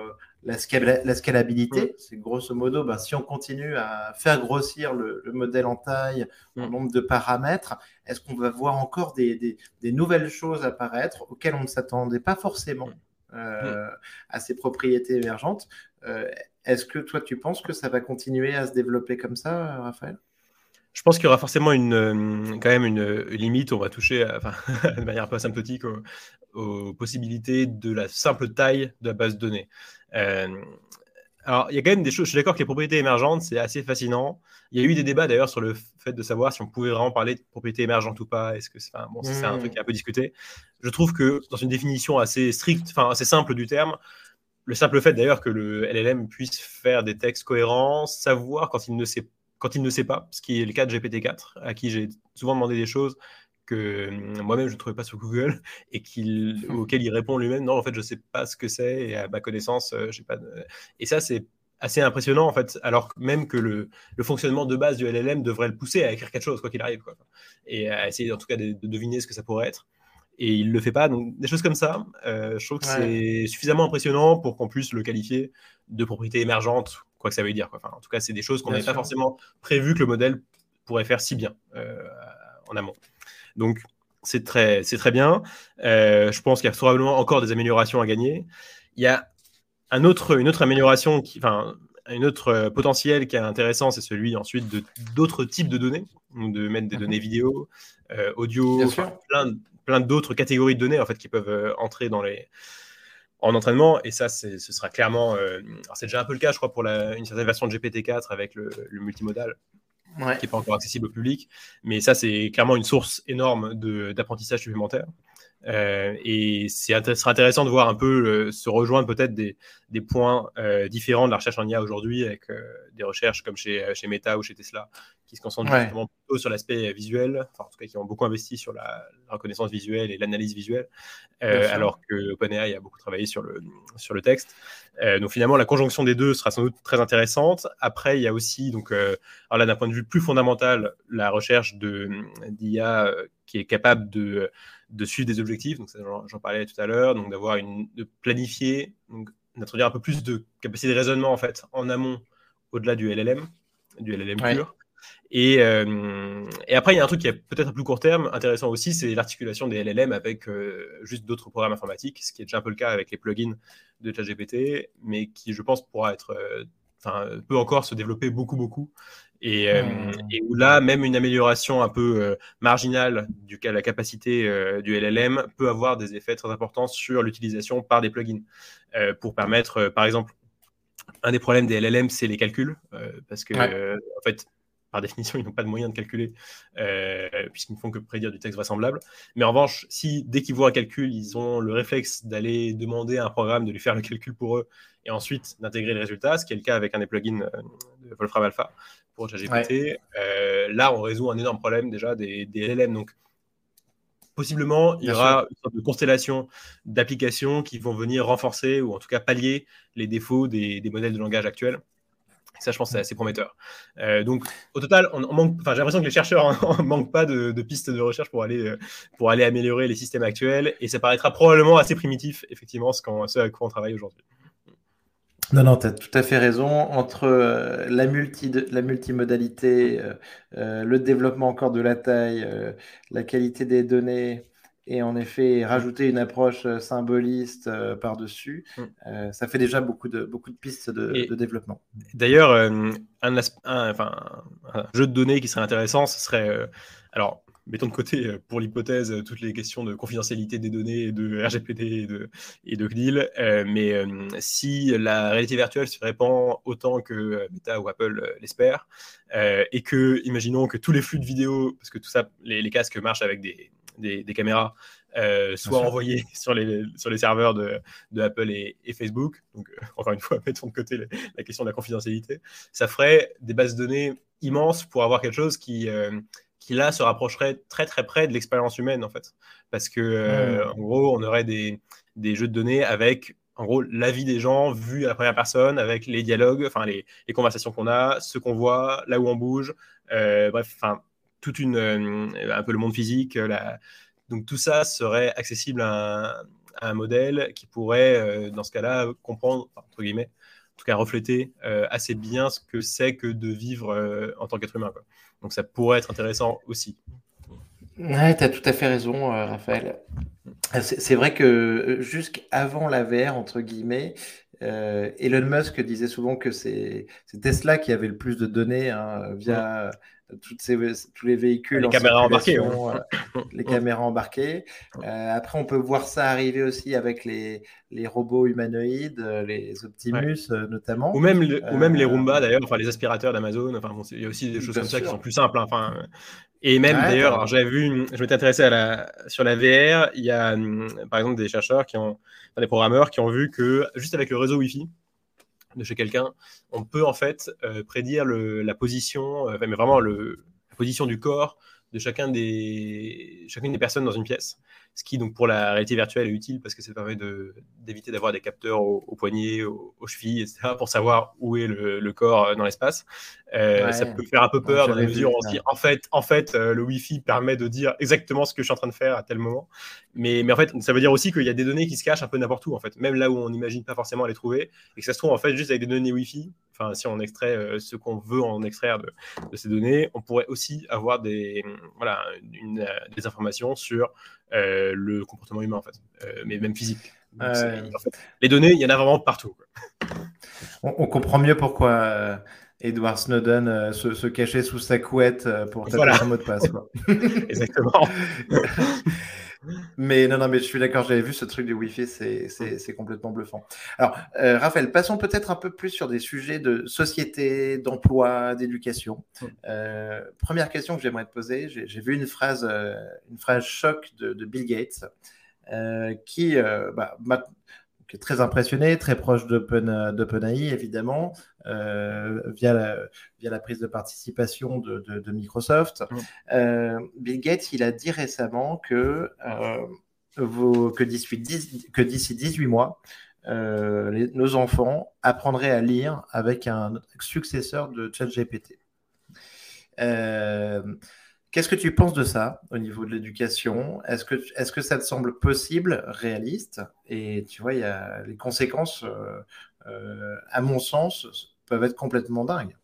la, la, scalabilité C'est grosso modo, ben, si on continue à faire grossir le, modèle en taille, en nombre de paramètres, est-ce qu'on va voir encore des, nouvelles choses apparaître auxquelles on ne s'attendait pas forcément euh, à ces propriétés émergentes euh, est-ce que toi, tu penses que ça va continuer à se développer comme ça, Raphaël? Je pense qu'il y aura forcément une, euh, quand même une, limite. On va toucher de manière un peu asymptotique aux, possibilités de la simple taille de la base de données. Euh, alors, il y a quand même des choses. Je suis d'accord que les propriétés émergentes, c'est assez fascinant. Il y a eu des débats d'ailleurs sur le fait de savoir si on pouvait vraiment parler de propriétés émergentes ou pas. Est-ce que c'est bon, un truc qui est un peu discuté. Je trouve que dans une définition assez stricte, enfin assez simple du terme, le simple fait d'ailleurs que le LLM puisse faire des textes cohérents, savoir quand il ne sait, quand il ne sait pas, ce qui est le cas de GPT-4, à qui j'ai souvent demandé des choses que hum, moi-même je ne trouvais pas sur Google et qu'il, auquel il répond lui-même non en fait je ne sais pas ce que c'est et à ma connaissance euh, j'ai pas et ça c'est assez impressionnant en fait alors même que le, le, fonctionnement de base du LLM devrait le pousser à écrire quelque chose quoi qu'il arrive quoi. et à essayer en tout cas de, de deviner ce que ça pourrait être et il le fait pas. Donc des choses comme ça, euh, je trouve que c'est suffisamment impressionnant pour qu'on puisse le qualifier de propriété émergente, quoi que ça veut dire. Enfin, en tout cas, c'est des choses qu'on n'avait pas forcément prévu que le modèle pourrait faire si bien euh, en amont. Donc c'est très, c'est très bien. Euh, je pense qu'il y a probablement encore des améliorations à gagner. Il y a un autre, une autre amélioration, qui, enfin, un autre potentiel qui est intéressant, c'est celui ensuite de d'autres types de données, de mettre des mhm. données vidéo, audio, plein, plein d'autres catégories de données en fait qui peuvent euh, entrer dans les en entraînement et ça ce sera clairement euh, c'est déjà un peu le cas je crois pour la, une certaine version de GPT-4 avec le, multimodal qui n'est pas encore accessible au public mais ça c'est clairement une source énorme d'apprentissage supplémentaire euh, et c'est sera intéressant de voir un peu se rejoindre peut-être des, des, points différents de la recherche en IA aujourd'hui avec des recherches comme chez, chez Meta ou chez Tesla qui se concentrent justement plutôt sur l'aspect visuel, enfin, en tout cas qui ont beaucoup investi sur la, reconnaissance visuelle et l'analyse visuelle, euh, alors que OpenAI a beaucoup travaillé sur le, sur le texte. Euh, donc finalement, la conjonction des deux sera sans doute très intéressante. Après, il y a aussi, donc, euh, alors là, d'un point de vue plus fondamental, la recherche d'IA qui est capable de, de suivre des objectifs, donc j'en parlais tout à l'heure, donc d'avoir une, de planifier, d'introduire un peu plus de capacité de raisonnement en fait en amont au-delà du LLM, du LLM pur. Et, euh, et, après, il y a un truc qui est peut-être à plus court terme, intéressant aussi, c'est l'articulation des LLM avec euh, juste d'autres programmes informatiques, ce qui est déjà un peu le cas avec les plugins de ChatGPT, mais qui, je pense, pourra être, euh, peut encore se développer beaucoup, beaucoup. Et, et, où là, même une amélioration un peu marginale du la capacité du LLM peut avoir des effets très importants sur l'utilisation par des plugins. Pour permettre, par exemple, un des problèmes des LLM, c'est les calculs, parce que en fait, par définition, ils n'ont pas de moyens de calculer, euh, puisqu'ils ne font que prédire du texte vraisemblable. Mais en revanche, si dès qu'ils voient un calcul, ils ont le réflexe d'aller demander à un programme de lui faire le calcul pour eux, et ensuite d'intégrer le résultat, ce qui est le cas avec un des plugins euh, de Wolfram Alpha pour ChatGPT, euh, là, on résout un énorme problème déjà des, LLM. Donc, possiblement, il y aura une sorte de constellation d'applications qui vont venir renforcer ou en tout cas pallier les défauts des modèles de langage actuels. Ça, je pense, c'est assez prometteur. Euh, donc, au total, on, manque, j'ai l'impression que les chercheurs ne manquent pas de, pistes de recherche pour aller, euh, pour aller améliorer les systèmes actuels. Et ça paraîtra probablement assez primitif, effectivement, ce, ce à quoi on travaille aujourd'hui. Non, non, tu as tout à fait raison. Entre la, multi, la multimodalité, le développement encore de la taille, la qualité des données, et en effet rajouter une approche euh, symboliste euh, par-dessus, mm. euh, ça fait déjà beaucoup de, beaucoup de pistes de, développement. D'ailleurs, un, enfin, un, jeu de données qui serait intéressant, ce serait, alors, mettons de côté pour l'hypothèse toutes les questions de confidentialité des données, de RGPD et de, et de CNIL, mais si la réalité virtuelle se répand autant que Meta ou Apple l'espèrent, et que, imaginons que tous les flux de vidéos, parce que tout ça, les casques marchent avec des, des, caméras euh, soit envoyées sur les, sur les serveurs de, de Apple et, Facebook. Donc, euh, encore une fois, mettons de côté la question de la confidentialité. Ça ferait des bases de données immenses pour avoir quelque chose qui, euh, qui là, se rapprocherait très très près de l'expérience humaine, en fait. Parce que, en gros, on aurait des, des jeux de données avec en gros, l'avis des gens vu à la première personne, avec les dialogues, enfin les, les conversations qu'on a, ce qu'on voit, là où on bouge, bref, enfin toute une, euh, un peu le monde physique. Euh, donc tout ça serait accessible à un, modèle qui pourrait, euh, dans ce cas-là, comprendre, entre guillemets, en tout cas refléter assez bien ce que c'est que de vivre en tant qu'être humain. Donc ça pourrait être intéressant aussi. Ouais, tu as tout à fait raison, Raphaël. C'est vrai que jusqu'avant la VR, entre guillemets, Elon Musk disait souvent que c'est Tesla qui avait le plus de données hein, via toutes ces, tous les véhicules. Les caméras embarquées. Euh, les caméras embarquées. Euh, après, on peut voir ça arriver aussi avec les, les robots humanoïdes, euh, les Optimus notamment. Ou même, ou même les Roomba d'ailleurs, enfin les aspirateurs d'Amazon. Enfin, il y a aussi des choses comme ça qui sont plus simples. Hein, enfin, et même d'ailleurs, j'avais vu, je m'étais intéressé à la, sur la VR. Il y a hum, par exemple des chercheurs qui ont, des programmeurs qui ont vu que juste avec le réseau Wi-Fi, de chez quelqu'un, on peut en fait euh, prédire la position, euh, mais vraiment la position du corps de chacun des, chacune des personnes dans une pièce ce qui donc pour la réalité virtuelle est utile parce que ça permet d'éviter d'avoir des capteurs au, poignet, aux chevilles, etc., pour savoir où est le, corps euh, dans l'espace. Euh, ça peut faire un peu peur dans la mesure où on se dit en fait, en fait euh, le Wi-Fi permet de dire exactement ce que je suis en train de faire à tel moment. Mais, mais en fait, ça veut dire aussi qu'il y a des données qui se cachent un peu n'importe où, en fait, même là où on n'imagine pas forcément les trouver, et que ça se trouve en fait juste avec des données Wi-Fi, enfin, si on extrait ce qu'on veut en extraire de, ces données, on pourrait aussi avoir des, voilà, des informations sur le comportement humain, en fait, euh, mais même physique. les données, il y en a vraiment partout. On, comprend mieux pourquoi euh, Edward Snowden se, cachait sous sa couette pour taper un mot de passe. Exactement. mais non, non, mais je suis d'accord, j'avais vu ce truc du Wi-Fi, c'est complètement bluffant. Alors, Raphaël, passons peut-être un peu plus sur des sujets de société, d'emploi, d'éducation. première question que j'aimerais te poser, j'ai vu une phrase, une phrase choc de, Bill Gates qui, bah, très impressionné, très proche d'OpenAI, évidemment, euh, via, la, via la prise de participation de, Microsoft. Euh, Bill Gates, il a dit récemment que, euh, que d'ici 18 mois, nos enfants apprendraient à lire avec un successeur de ChatGPT. Qu'est-ce que tu penses de ça au niveau de l'éducation? Est-ce que, est que ça te semble possible, réaliste? Et tu vois, il y a les conséquences, euh, euh, à mon sens, peuvent être complètement dingues.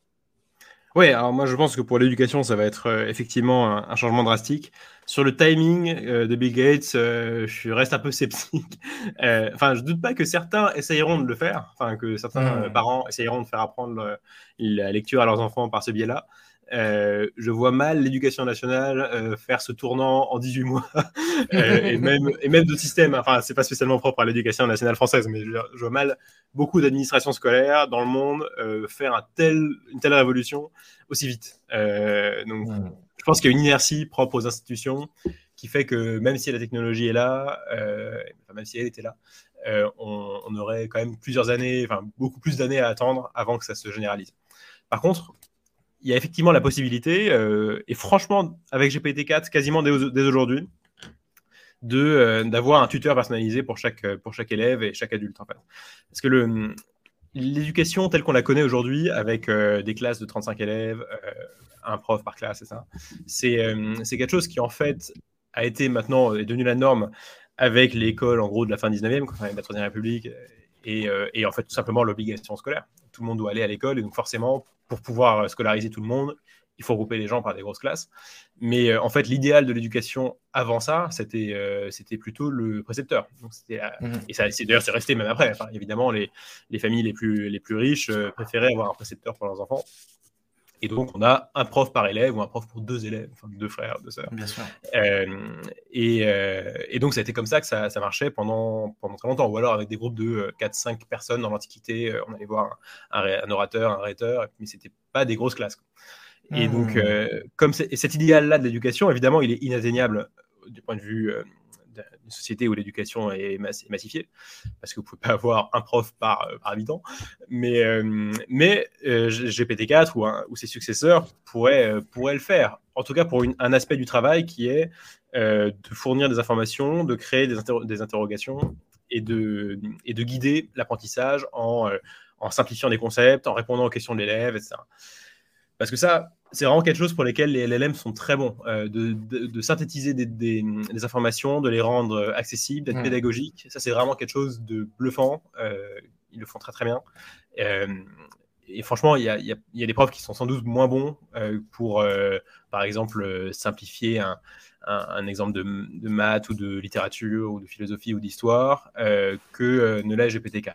Oui, alors moi je pense que pour l'éducation, ça va être euh, effectivement un, changement drastique. Sur le timing de Bill Gates, je reste un peu sceptique. Enfin, je doute pas que certains essayeront de le faire, enfin que certains hmm. parents essayeront de faire apprendre la lecture à leurs enfants par ce biais-là. Euh, je vois mal l'éducation nationale euh, faire ce tournant en 18 mois euh, et même et même d'autres systèmes. Enfin, c'est pas spécialement propre à l'éducation nationale française, mais je, vois mal beaucoup d'administrations scolaires dans le monde faire un tel, une telle révolution aussi vite. donc, je pense qu'il y a une inertie propre aux institutions qui fait que même si la technologie est là, même si elle était là, on, on, aurait quand même plusieurs années, enfin beaucoup plus d'années à attendre avant que ça se généralise. Par contre, il y a effectivement la possibilité, euh, et franchement, avec GPT-4, quasiment dès, aujourd'hui, de euh, d'avoir un tuteur personnalisé pour chaque, pour chaque élève et chaque adulte, en fait. Parce que l'éducation telle qu'on la connaît aujourd'hui, avec euh, des classes de 35 élèves, un prof par classe, c'est ça, quelque chose qui, en fait, a été maintenant, est devenu la norme avec l'école, en gros, de la fin 19e, quand même la Troisième République, et, et, en fait tout simplement l'obligation scolaire. Tout le monde doit aller à l'école et donc forcément pour pouvoir scolariser tout le monde, il faut regrouper les gens par des grosses classes. Mais euh, en fait, l'idéal de l'éducation avant ça, c'était euh, c'était plutôt le précepteur. Donc, mmh. Et ça, c'est, d'ailleurs, c'est resté même après. évidemment, les, les, familles les plus, les plus riches euh, préféraient avoir un précepteur pour leurs enfants. Et donc, on a un prof par élève ou un prof pour deux élèves, enfin deux frères, deux sœurs. Bien sûr. et, et, donc, ça a été comme ça que ça, ça, marchait pendant, pendant très longtemps. Ou alors avec des groupes de 4-5 personnes dans l'Antiquité, on allait voir un, un, orateur, un rhéteur, mais c'était pas des grosses classes. Et donc, mmh. euh, comme cet idéal-là de l'éducation, évidemment, il est inatteignable euh, du point de vue euh, société où l'éducation est, massifiée, parce que vous pouvez pas avoir un prof par, habitant. Mais, mais GPT-4 ou, ou, ses successeurs pourraient, pourraient le faire. En tout cas, pour un aspect du travail qui est de fournir des informations, de créer des, des interrogations et de, et de guider l'apprentissage en, en simplifiant des concepts, en répondant aux questions de l'élève, etc. Parce que ça, c'est vraiment quelque chose pour lesquels les LLM sont très bons, euh, de, synthétiser des, informations, de les rendre euh, accessibles, d'être pédagogiques. Ça, c'est vraiment quelque chose de bluffant. Euh, ils le font très très bien. et franchement, il y, a, des profs qui sont sans doute moins bons pour, par exemple, simplifier un, exemple de, maths ou de littérature ou de philosophie ou d'histoire que ne l'est GPT-4.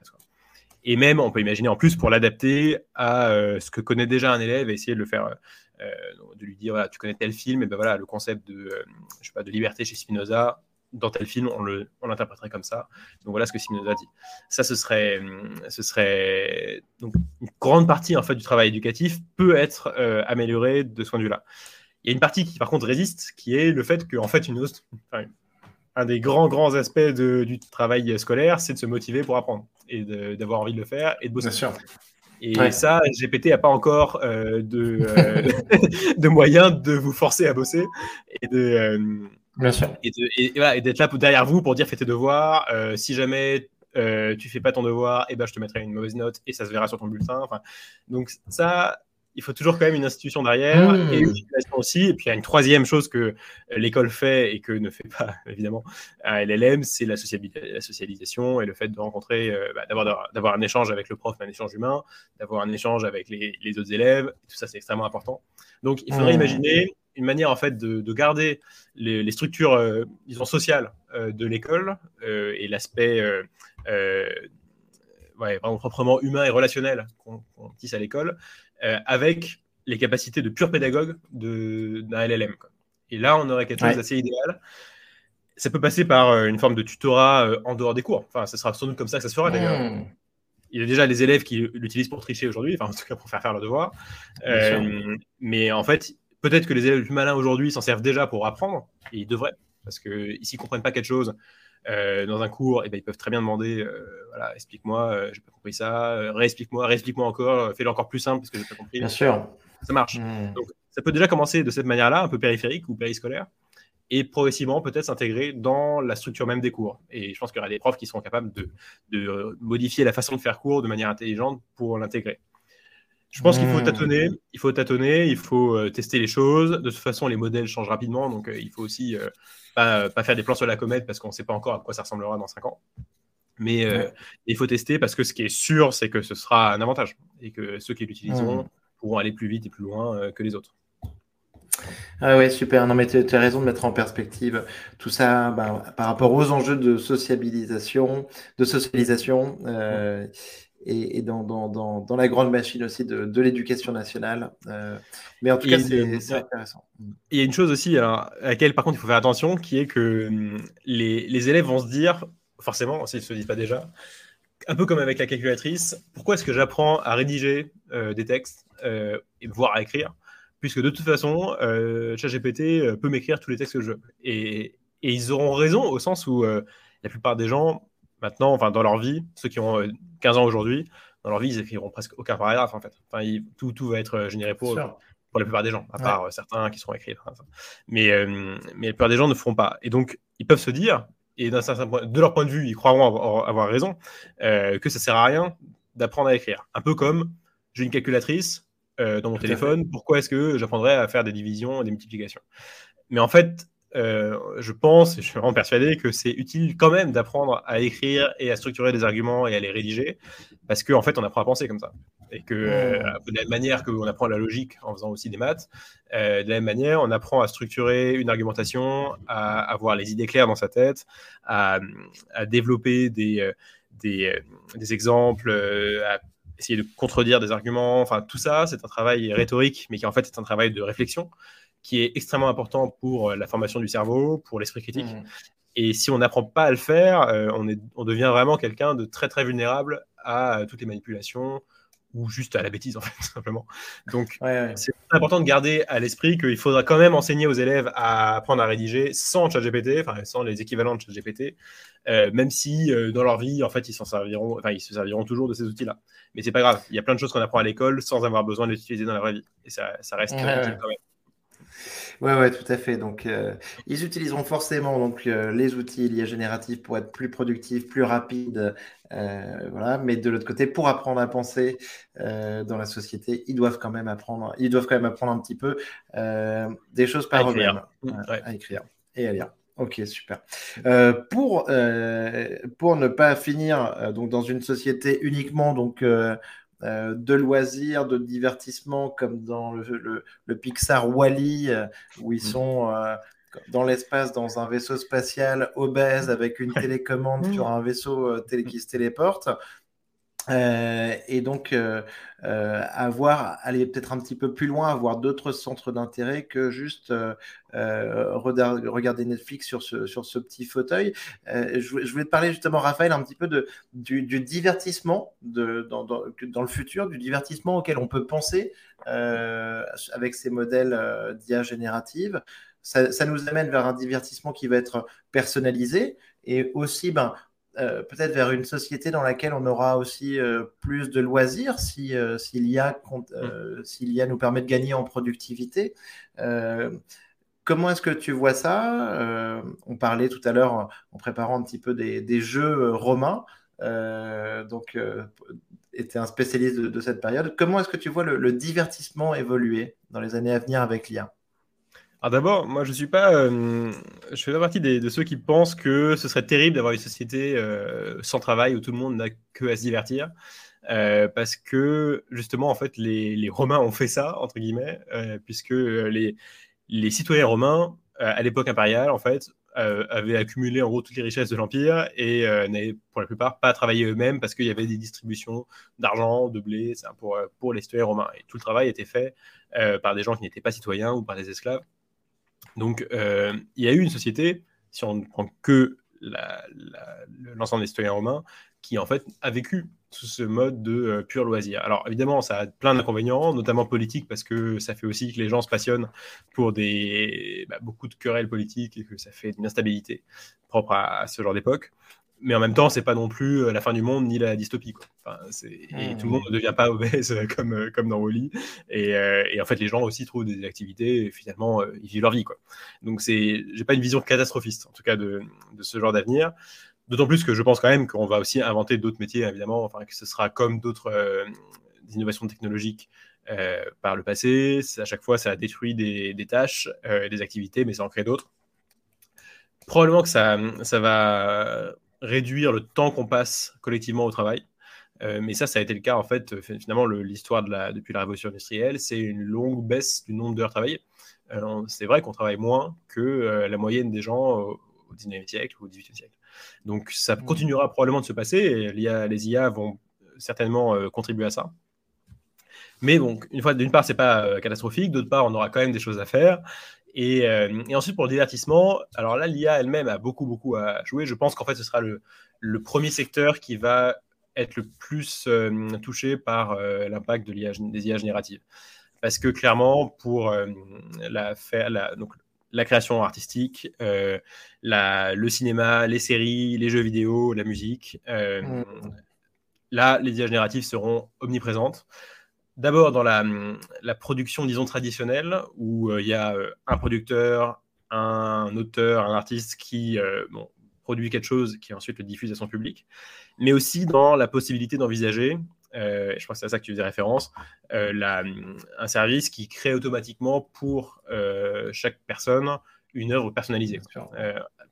Et même, on peut imaginer en plus pour l'adapter à ce que connaît déjà un élève et essayer de le faire, de lui dire tu connais tel film, et ben voilà, le concept de, euh, je sais pas, de liberté chez Spinoza, dans tel film, on l'interpréterait on comme ça. Donc voilà ce que Spinoza dit. Ça, ce serait, ce serait donc une grande partie en fait du travail éducatif peut être améliorée de ce point de vue-là. Il y a une partie qui par contre résiste, qui est le fait qu'en fait une enfin, un des grands, grands aspects du travail scolaire, c'est de se motiver pour apprendre et d'avoir envie de le faire et de bosser. Bien sûr. Et ça, GPT n'a pas encore euh, de, euh, de moyens de vous forcer à bosser et de. Euh, Bien sûr. Et, voilà, d'être là derrière vous pour dire fais tes devoirs. si jamais tu fais pas ton devoir, et eh ben, je te mettrai une mauvaise note et ça se verra sur ton bulletin. Enfin, donc ça, il faut toujours quand même une institution derrière mmh. et une situation aussi. Et puis il y a une troisième chose que l'école fait et que ne fait pas évidemment un LLM, c'est la, la, socialisation et le fait de rencontrer, euh, bah, d'avoir un échange avec le prof, un échange humain, d'avoir un échange avec les, autres élèves. Tout ça c'est extrêmement important. Donc il faudrait mmh. imaginer une manière en fait de, garder les, structures, euh, disons sociales euh, de l'école et l'aspect vraiment proprement humain et relationnel qu'on tisse à l'école, euh, avec les capacités de pur pédagogue d'un LLM. Et là, on aurait quelque chose d'assez idéal. Ça peut passer par euh, une forme de tutorat euh, en dehors des cours. Enfin, ce sera sans doute comme ça que ça se fera d'ailleurs. Hmm. Il y a déjà les élèves qui l'utilisent pour tricher aujourd'hui, enfin en tout cas pour faire faire leurs devoirs. mais en fait, peut-être que les élèves les plus malins aujourd'hui s'en servent déjà pour apprendre, et ils devraient, parce qu'ils s'ils ne comprennent pas quelque chose, euh, dans un cours, et eh ben, ils peuvent très bien demander euh, voilà, explique-moi, euh, j'ai pas compris ça, réexplique-moi, réexplique-moi encore, fais-le encore plus simple parce que j'ai pas compris. Bien sûr. Ça marche. Hmm. Donc, ça peut déjà commencer de cette manière-là, un peu périphérique ou périscolaire, et progressivement peut-être s'intégrer dans la structure même des cours. Et je pense qu'il y aura des profs qui seront capables de, de modifier la façon de faire cours de manière intelligente pour l'intégrer. Je pense qu'il faut hmm. tâtonner, il faut tâtonner, il faut tester les choses. De toute façon, les modèles changent rapidement, donc il faut aussi pas, pas, faire des plans sur la comète parce qu'on ne sait pas encore à quoi ça ressemblera dans 5 ans. Mais euh, il faut tester parce que ce qui est sûr, c'est que ce sera un avantage et que ceux qui l'utiliseront mmh. pourront aller plus vite et plus loin euh, que les autres. Ah ouais, super. Non, mais tu as raison de mettre en perspective tout ça bah, par rapport aux enjeux de sociabilisation, de socialisation. Euh, et, dans, dans, dans, dans, la grande machine aussi de, de l'éducation nationale. Euh, mais en tout cas, c'est intéressant. Il y a une chose aussi à laquelle, par contre, il faut faire attention, qui est que hum, les, les élèves vont se dire, forcément, s'ils ne se disent pas déjà, un peu comme avec la calculatrice, pourquoi est-ce que j'apprends à rédiger euh, des textes, euh, voire à écrire Puisque de toute façon, euh, ChatGPT peut m'écrire tous les textes que je veux. Et, et, ils auront raison au sens où la plupart des gens Maintenant, enfin, dans leur vie, ceux qui ont 15 euh, ans aujourd'hui, dans leur vie, ils écriront presque aucun paragraphe, en fait. Enfin, tout, tout va être euh, généré pour, pour la plupart des gens, à part euh, certains qui seront écrits. mais, mais la plupart des gens ne feront pas. Et donc, ils peuvent se dire, et d'un certain point, de leur point de vue, ils croiront avoir, raison, que ça sert à rien d'apprendre à écrire. Un peu comme j'ai une calculatrice dans mon téléphone, pourquoi est-ce que j'apprendrais à faire des divisions et des multiplications? Mais en fait, je pense, et je suis vraiment persuadé que c'est utile quand même d'apprendre à écrire et à structurer des arguments et à les rédiger, parce qu'en en fait, on apprend à penser comme ça. Et que de la même manière qu'on apprend la logique en faisant aussi des maths, de la même manière, on apprend à structurer une argumentation, à avoir les idées claires dans sa tête, à, à développer des, des, des exemples, à essayer de contredire des arguments. Enfin, tout ça, c'est un travail rhétorique, mais qui en fait est un travail de réflexion qui est extrêmement important pour euh, la formation du cerveau, pour l'esprit critique. Mmh. Et si on n'apprend pas à le faire, euh, on, est, on devient vraiment quelqu'un de très très vulnérable à toutes les manipulations, ou juste à la bêtise en fait, simplement. Donc c'est important de garder à l'esprit qu'il faudra quand même enseigner aux élèves à apprendre à rédiger sans ChatGPT, enfin sans les équivalents de ChatGPT, euh, même si euh, dans leur vie en fait ils s'en serviront, enfin ils se serviront toujours de ces outils-là. Mais c'est pas grave, il y a plein de choses qu'on apprend à l'école sans avoir besoin de les utiliser dans la vraie vie, et ça, ça reste quand même. Ouais, ouais, tout à fait. Donc, euh, ils utiliseront forcément donc euh, les outils liés génératifs pour être plus productifs, plus rapides, euh, voilà. Mais de l'autre côté, pour apprendre à penser dans la société, ils doivent quand même apprendre. Ils doivent quand même apprendre un petit peu des choses par eux-mêmes mmh, à écrire et à lire. Ok, super. pour, pour ne pas finir donc dans une société uniquement donc euh, de loisirs, de divertissement, comme dans le, Pixar Wally, euh, où ils mm. sont euh, dans l'espace, dans un vaisseau spatial obèse avec une télécommande sur un vaisseau qui se téléporte. Euh, et donc, euh, euh, avoir, aller peut-être un petit peu plus loin, avoir d'autres centres d'intérêt que juste regarder Netflix sur ce, sur ce petit fauteuil. Je, voulais te parler justement, Raphaël, un petit peu de, du, divertissement dans, dans, le futur, du divertissement auquel on peut penser avec ces modèles d'IA générative. Ça, ça, nous amène vers un divertissement qui va être personnalisé et aussi ben, euh, peut-être vers une société dans laquelle on aura aussi euh, plus de loisirs si, euh, si l'IA mm. nous permet de gagner en productivité. comment est-ce que tu vois ça? On parlait tout à l'heure en préparant un petit peu des, jeux romains. donc, était un spécialiste de, cette période. Comment est-ce que tu vois le divertissement évoluer dans les années à venir avec l'IA alors d'abord, moi je suis pas, euh, je fais pas partie de ceux qui pensent que ce serait terrible d'avoir une société euh, sans travail où tout le monde n'a que à se divertir, euh, parce que justement en fait les, Romains ont fait ça entre guillemets, puisque les, les citoyens romains à l'époque impériale en fait avaient accumulé en gros toutes les richesses de l'empire et n'avaient pour la plupart pas travaillé eux-mêmes parce qu'il y avait des distributions d'argent, de blé, pour pour les citoyens romains et tout le travail était fait par des gens qui n'étaient pas citoyens ou par des esclaves. Donc, euh, il y a eu une société, si on ne prend que l'ensemble des citoyens romains, qui en fait a vécu sous ce mode de euh, pur loisir. Alors évidemment, ça a plein d'inconvénients, notamment politiques, parce que ça fait aussi que les gens se passionnent pour des, bah, beaucoup de querelles politiques et que ça fait une instabilité propre à ce genre d'époque mais en même temps, c'est pas non plus euh, la fin du monde ni la dystopie. Quoi. Enfin, et mmh. tout le monde ne devient pas obèse euh, comme, euh, comme dans Wally. Et, et, en fait, les gens aussi trouvent des activités et finalement, ils vivent leur vie. Quoi. Donc, c'est, j'ai pas une vision catastrophiste, en tout cas, de, de ce genre d'avenir. D'autant plus que je pense quand même qu'on va aussi inventer d'autres métiers, évidemment, enfin, que ce sera comme d'autres innovations technologiques par le passé. À chaque fois, ça a détruit des, des tâches, des activités, mais ça en crée d'autres. Probablement que ça, ça va réduire le temps qu'on passe collectivement au travail. Euh, mais ça, ça a été le cas en fait. Finalement, l'histoire de la, depuis la révolution industrielle, c'est une longue baisse du nombre d'heures travaillées. Euh, c'est vrai qu'on travaille moins que euh, la moyenne des gens au, 19e siècle ou au 18e siècle. Donc, ça mmh. continuera probablement de se passer. Et les IA vont certainement contribuer à ça. Mais bon, une fois, d'une part, c'est pas catastrophique. D'autre part, on aura quand même des choses à faire. Euh, et, ensuite, pour le divertissement, alors là, l'IA elle-même a beaucoup, beaucoup à jouer. Je pense qu'en fait, ce sera le, premier secteur qui va être le plus euh, touché par euh, l'impact de des IA génératives. Parce que clairement, pour la, faire, la, donc, la création artistique, le cinéma, les séries, les jeux vidéo, la musique, mmh. là, les IA génératives seront omniprésentes. D'abord dans la, production, disons, traditionnelle, où euh, il y a euh, un producteur, un auteur, un artiste qui euh, produit quelque chose qui ensuite le diffuse à son public, mais aussi dans la possibilité d'envisager, je crois que c'est à ça que tu faisais référence, un service qui crée automatiquement pour chaque personne une œuvre personnalisée,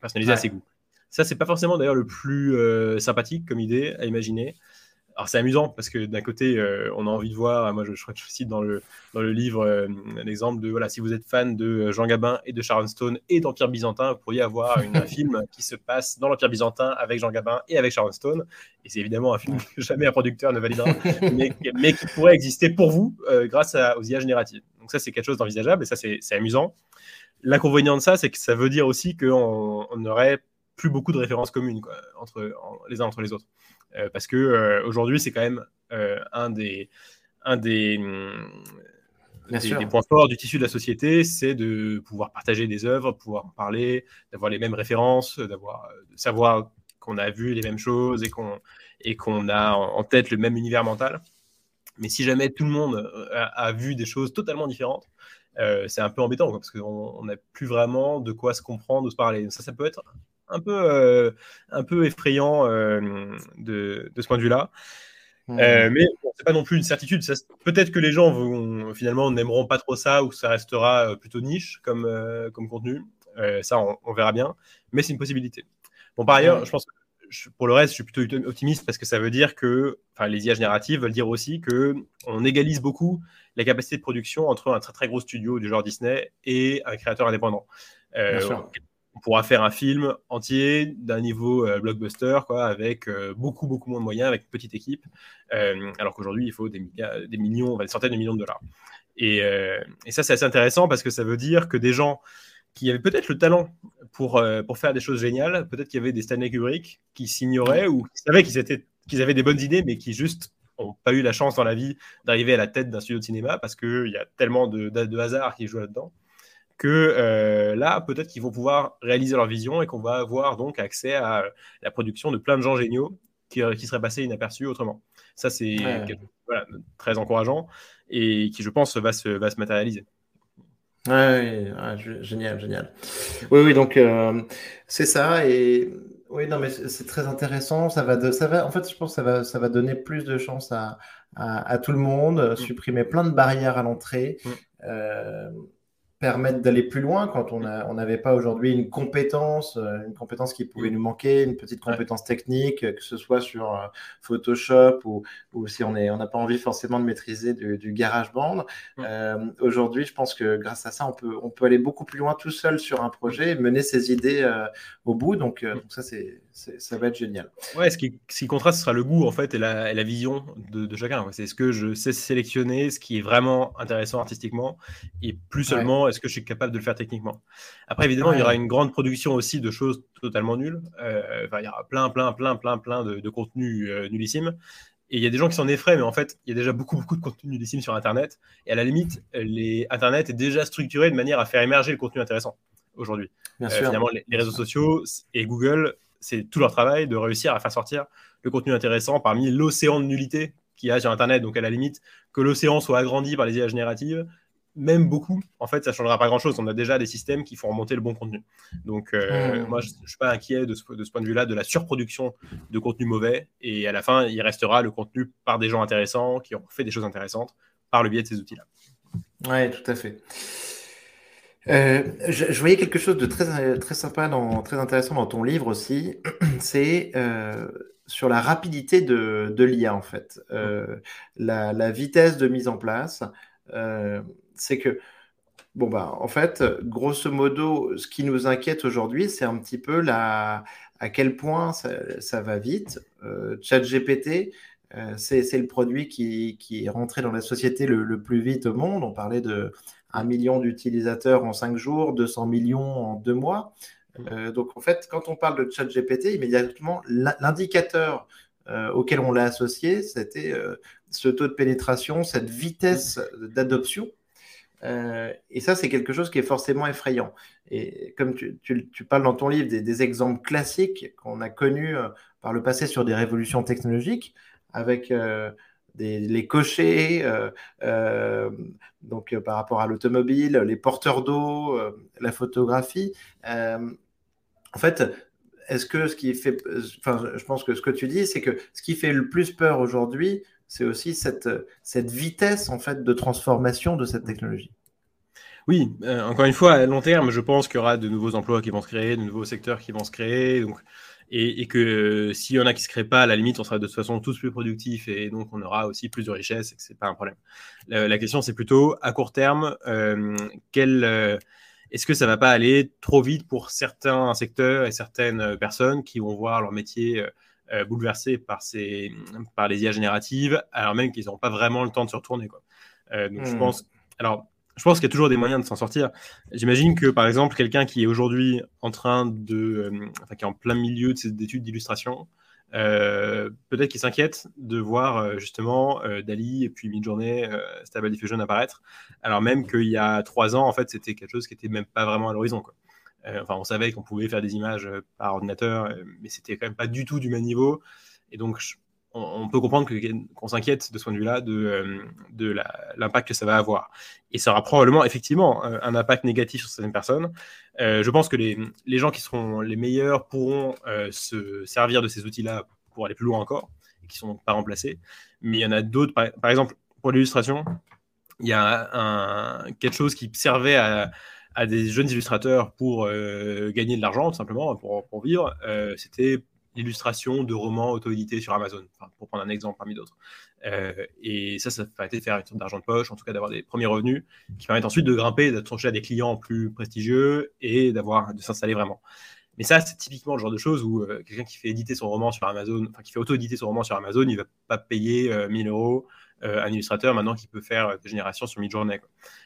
personnalisée à ses goûts. Ça, c'est pas forcément d'ailleurs le plus sympathique comme idée à imaginer. Alors c'est amusant parce que d'un côté, euh, on a envie de voir, moi je, crois que je cite dans le, dans le livre euh, un exemple de, voilà, si vous êtes fan de euh, Jean Gabin et de Sharon Stone et d'Empire byzantin, vous pourriez avoir un film qui se passe dans l'Empire byzantin avec Jean Gabin et avec Sharon Stone. Et c'est évidemment un film que jamais un producteur ne validera, mais, mais, qui pourrait exister pour vous grâce aux IA génératives. Donc ça c'est quelque chose d'envisageable et ça c'est amusant. L'inconvénient de ça, c'est que ça veut dire aussi qu'on n'aurait plus beaucoup de références communes quoi, entre, les uns entre les autres. Euh, parce que euh, aujourd'hui, c'est quand même euh, un des, un des, des, points forts du tissu de la société, c'est de pouvoir partager des œuvres, pouvoir en parler, d'avoir les mêmes références, d'avoir, de savoir qu'on a vu les mêmes choses et qu'on et qu'on a en tête le même univers mental. Mais si jamais tout le monde a, vu des choses totalement différentes, c'est un peu embêtant parce qu'on n'a plus vraiment de quoi se comprendre ou se parler. Ça, ça peut être un peu, euh, un peu effrayant euh, de, de, ce point de vue-là. Mmh. Euh, mais c'est pas non plus une certitude. Peut-être que les gens vont, finalement n'aimeront pas trop ça ou que ça restera plutôt niche comme, comme contenu. ça, on, verra bien. Mais c'est une possibilité. Bon, par ailleurs, je pense que pour le reste, je suis plutôt optimiste parce que ça veut dire que, les IA génératives veulent dire aussi que on égalise beaucoup la capacité de production entre un très très gros studio du genre Disney et un créateur indépendant. Euh, on pourra faire un film entier d'un niveau euh, blockbuster, avec euh, beaucoup, beaucoup moins de moyens, avec une petite équipe, euh, alors qu'aujourd'hui, il faut des, millions, des centaines de millions de dollars. Et, ça, c'est assez intéressant parce que ça veut dire que des gens qui avaient peut-être le talent pour, pour faire des choses géniales, peut-être qu'il y avait des Stanley Kubrick qui s'ignoraient ou qui savaient qu'ils avaient des bonnes idées, mais qui juste n'ont pas eu la chance dans la vie d'arriver à la tête d'un studio de cinéma parce qu'il y a tellement de, de hasard qui joue là-dedans que euh, là, peut-être qu'ils vont pouvoir réaliser leur vision et qu'on va avoir donc accès à la production de plein de gens géniaux qui, euh, qui seraient passés inaperçus autrement. Ça, c'est très encourageant et qui, je pense, va se, va se matérialiser. Ouais, génial, génial. Oui, oui, donc euh, c'est ça. Et oui, non, mais c'est très intéressant. Ça va, de, ça va, en fait, je pense que ça va, ça va donner plus de chance à, à, tout le monde, mm. supprimer plein de barrières à l'entrée. Mm permettre d'aller plus loin quand on n'avait pas aujourd'hui une compétence, euh, une compétence qui pouvait nous manquer, une petite compétence technique, que ce soit sur euh, Photoshop ou, ou si on n'a pas envie forcément de maîtriser du, du GarageBand. Euh, aujourd'hui, je pense que grâce à ça, on peut, on peut aller beaucoup plus loin tout seul sur un projet et mener ses idées au bout. Donc, donc ça, c'est ça va être génial. Ouais, ce qui, ce qui contraste, ce sera le goût en fait et la, et la vision de, de chacun. C'est ce que je sais sélectionner, ce qui est vraiment intéressant artistiquement, et plus seulement est-ce que je suis capable de le faire techniquement. Après, évidemment, il y aura une grande production aussi de choses totalement nulles. Euh, il y aura plein, plein, plein, plein, plein de, de contenus euh, nullissimes. Et il y a des gens qui s'en effraient, mais en fait, il y a déjà beaucoup, beaucoup de contenu nullissime sur Internet. Et à la limite, les Internet est déjà structuré de manière à faire émerger le contenu intéressant aujourd'hui. Euh, finalement, les, les, réseaux sociaux et Google c'est tout leur travail de réussir à faire sortir le contenu intéressant parmi l'océan de nullité qu'il y a sur Internet. Donc, à la limite, que l'océan soit agrandi par les IA génératives, même beaucoup, en fait, ça ne changera pas grand-chose. On a déjà des systèmes qui font remonter le bon contenu. Donc, euh, moi, je ne suis pas inquiet de ce, point de vue-là, de la surproduction de contenu mauvais. Et à la fin, il restera le contenu par des gens intéressants qui ont fait des choses intéressantes par le biais de ces outils-là. Oui, tout à fait. Euh, je, voyais quelque chose de très, très sympa, très intéressant dans ton livre aussi. C'est euh, sur la rapidité de, de l'IA, en fait. Euh, la, vitesse de mise en place. C'est que, bon, bah, en fait, grosso modo, ce qui nous inquiète aujourd'hui, c'est un petit peu la, à quel point ça, va vite. ChatGPT, c'est le produit qui, est rentré dans la société le, plus vite au monde. On parlait de 1 million d'utilisateurs en 5 jours, 200 millions en 2 mois. Euh, donc en fait, quand on parle de chat GPT, immédiatement, l'indicateur euh, auquel on l'a associé, c'était euh, ce taux de pénétration, cette vitesse d'adoption. Et ça, c'est quelque chose qui est forcément effrayant. Et comme tu, tu, tu parles dans ton livre des, des exemples classiques qu'on a connus par le passé sur des révolutions technologiques, avec les cochers, euh, euh, donc euh, par rapport à l'automobile, les porteurs d'eau, la photographie. en fait, est-ce que ce qui fait, enfin, je pense que ce que tu dis, c'est que ce qui fait le plus peur aujourd'hui, c'est aussi cette, cette vitesse en fait de transformation de cette technologie. Oui, encore une fois, à long terme, je pense qu'il y aura de nouveaux emplois qui vont se créer, de nouveaux secteurs qui vont se créer. Donc, et, que euh, s'il y en a qui ne se créent pas, à la limite, on sera de toute façon tous plus productifs et donc on aura aussi plus de richesse et que ce n'est pas un problème. La, question, c'est plutôt à court terme, euh, euh, est-ce que ça ne va pas aller trop vite pour certains secteurs et certaines personnes qui vont voir leur métier bouleversé par, ces, par les IA génératives, alors même qu'ils n'ont pas vraiment le temps de se retourner. Quoi. donc je hmm. pense. Alors, je pense qu'il y a toujours des moyens de s'en sortir. J'imagine que, par exemple, quelqu'un qui est aujourd'hui en train de, euh, enfin, qui est en plein milieu de ses études d'illustration, euh, peut-être qu'il s'inquiète de voir euh, justement Dali et puis Midjourney, Stable Diffusion apparaître, alors même qu'il y a trois ans, en fait, c'était quelque chose qui n'était même pas vraiment à l'horizon. enfin, on savait qu'on pouvait faire des images par ordinateur, mais c'était quand même pas du tout du même niveau. Et donc, on, peut comprendre qu'on s'inquiète de ce point de vue-là de, euh, l'impact que ça va avoir. Et ça aura probablement effectivement euh, un impact négatif sur certaines personnes. Euh, je pense que les, gens qui seront les meilleurs pourront se servir de ces outils-là pour aller plus loin encore, et qui sont pas remplacés. Mais il y en a d'autres, par, exemple, pour l'illustration, il y a quelque chose qui servait à, des jeunes illustrateurs pour gagner de l'argent, tout simplement, pour, pour vivre. C'était l'illustration de romans auto-édités sur Amazon, pour prendre un exemple parmi d'autres. Euh, et ça, ça permet de faire une sorte d'argent de poche, en tout cas d'avoir des premiers revenus qui permettent ensuite de grimper, d'être à des clients plus prestigieux et d'avoir de s'installer vraiment. Mais ça, c'est typiquement le genre de choses où euh, quelqu'un qui fait éditer son roman sur Amazon, enfin qui fait auto-éditer son roman sur Amazon, il va pas payer 1000 euh, euros un illustrateur maintenant qui peut faire des générations sur mid-journée.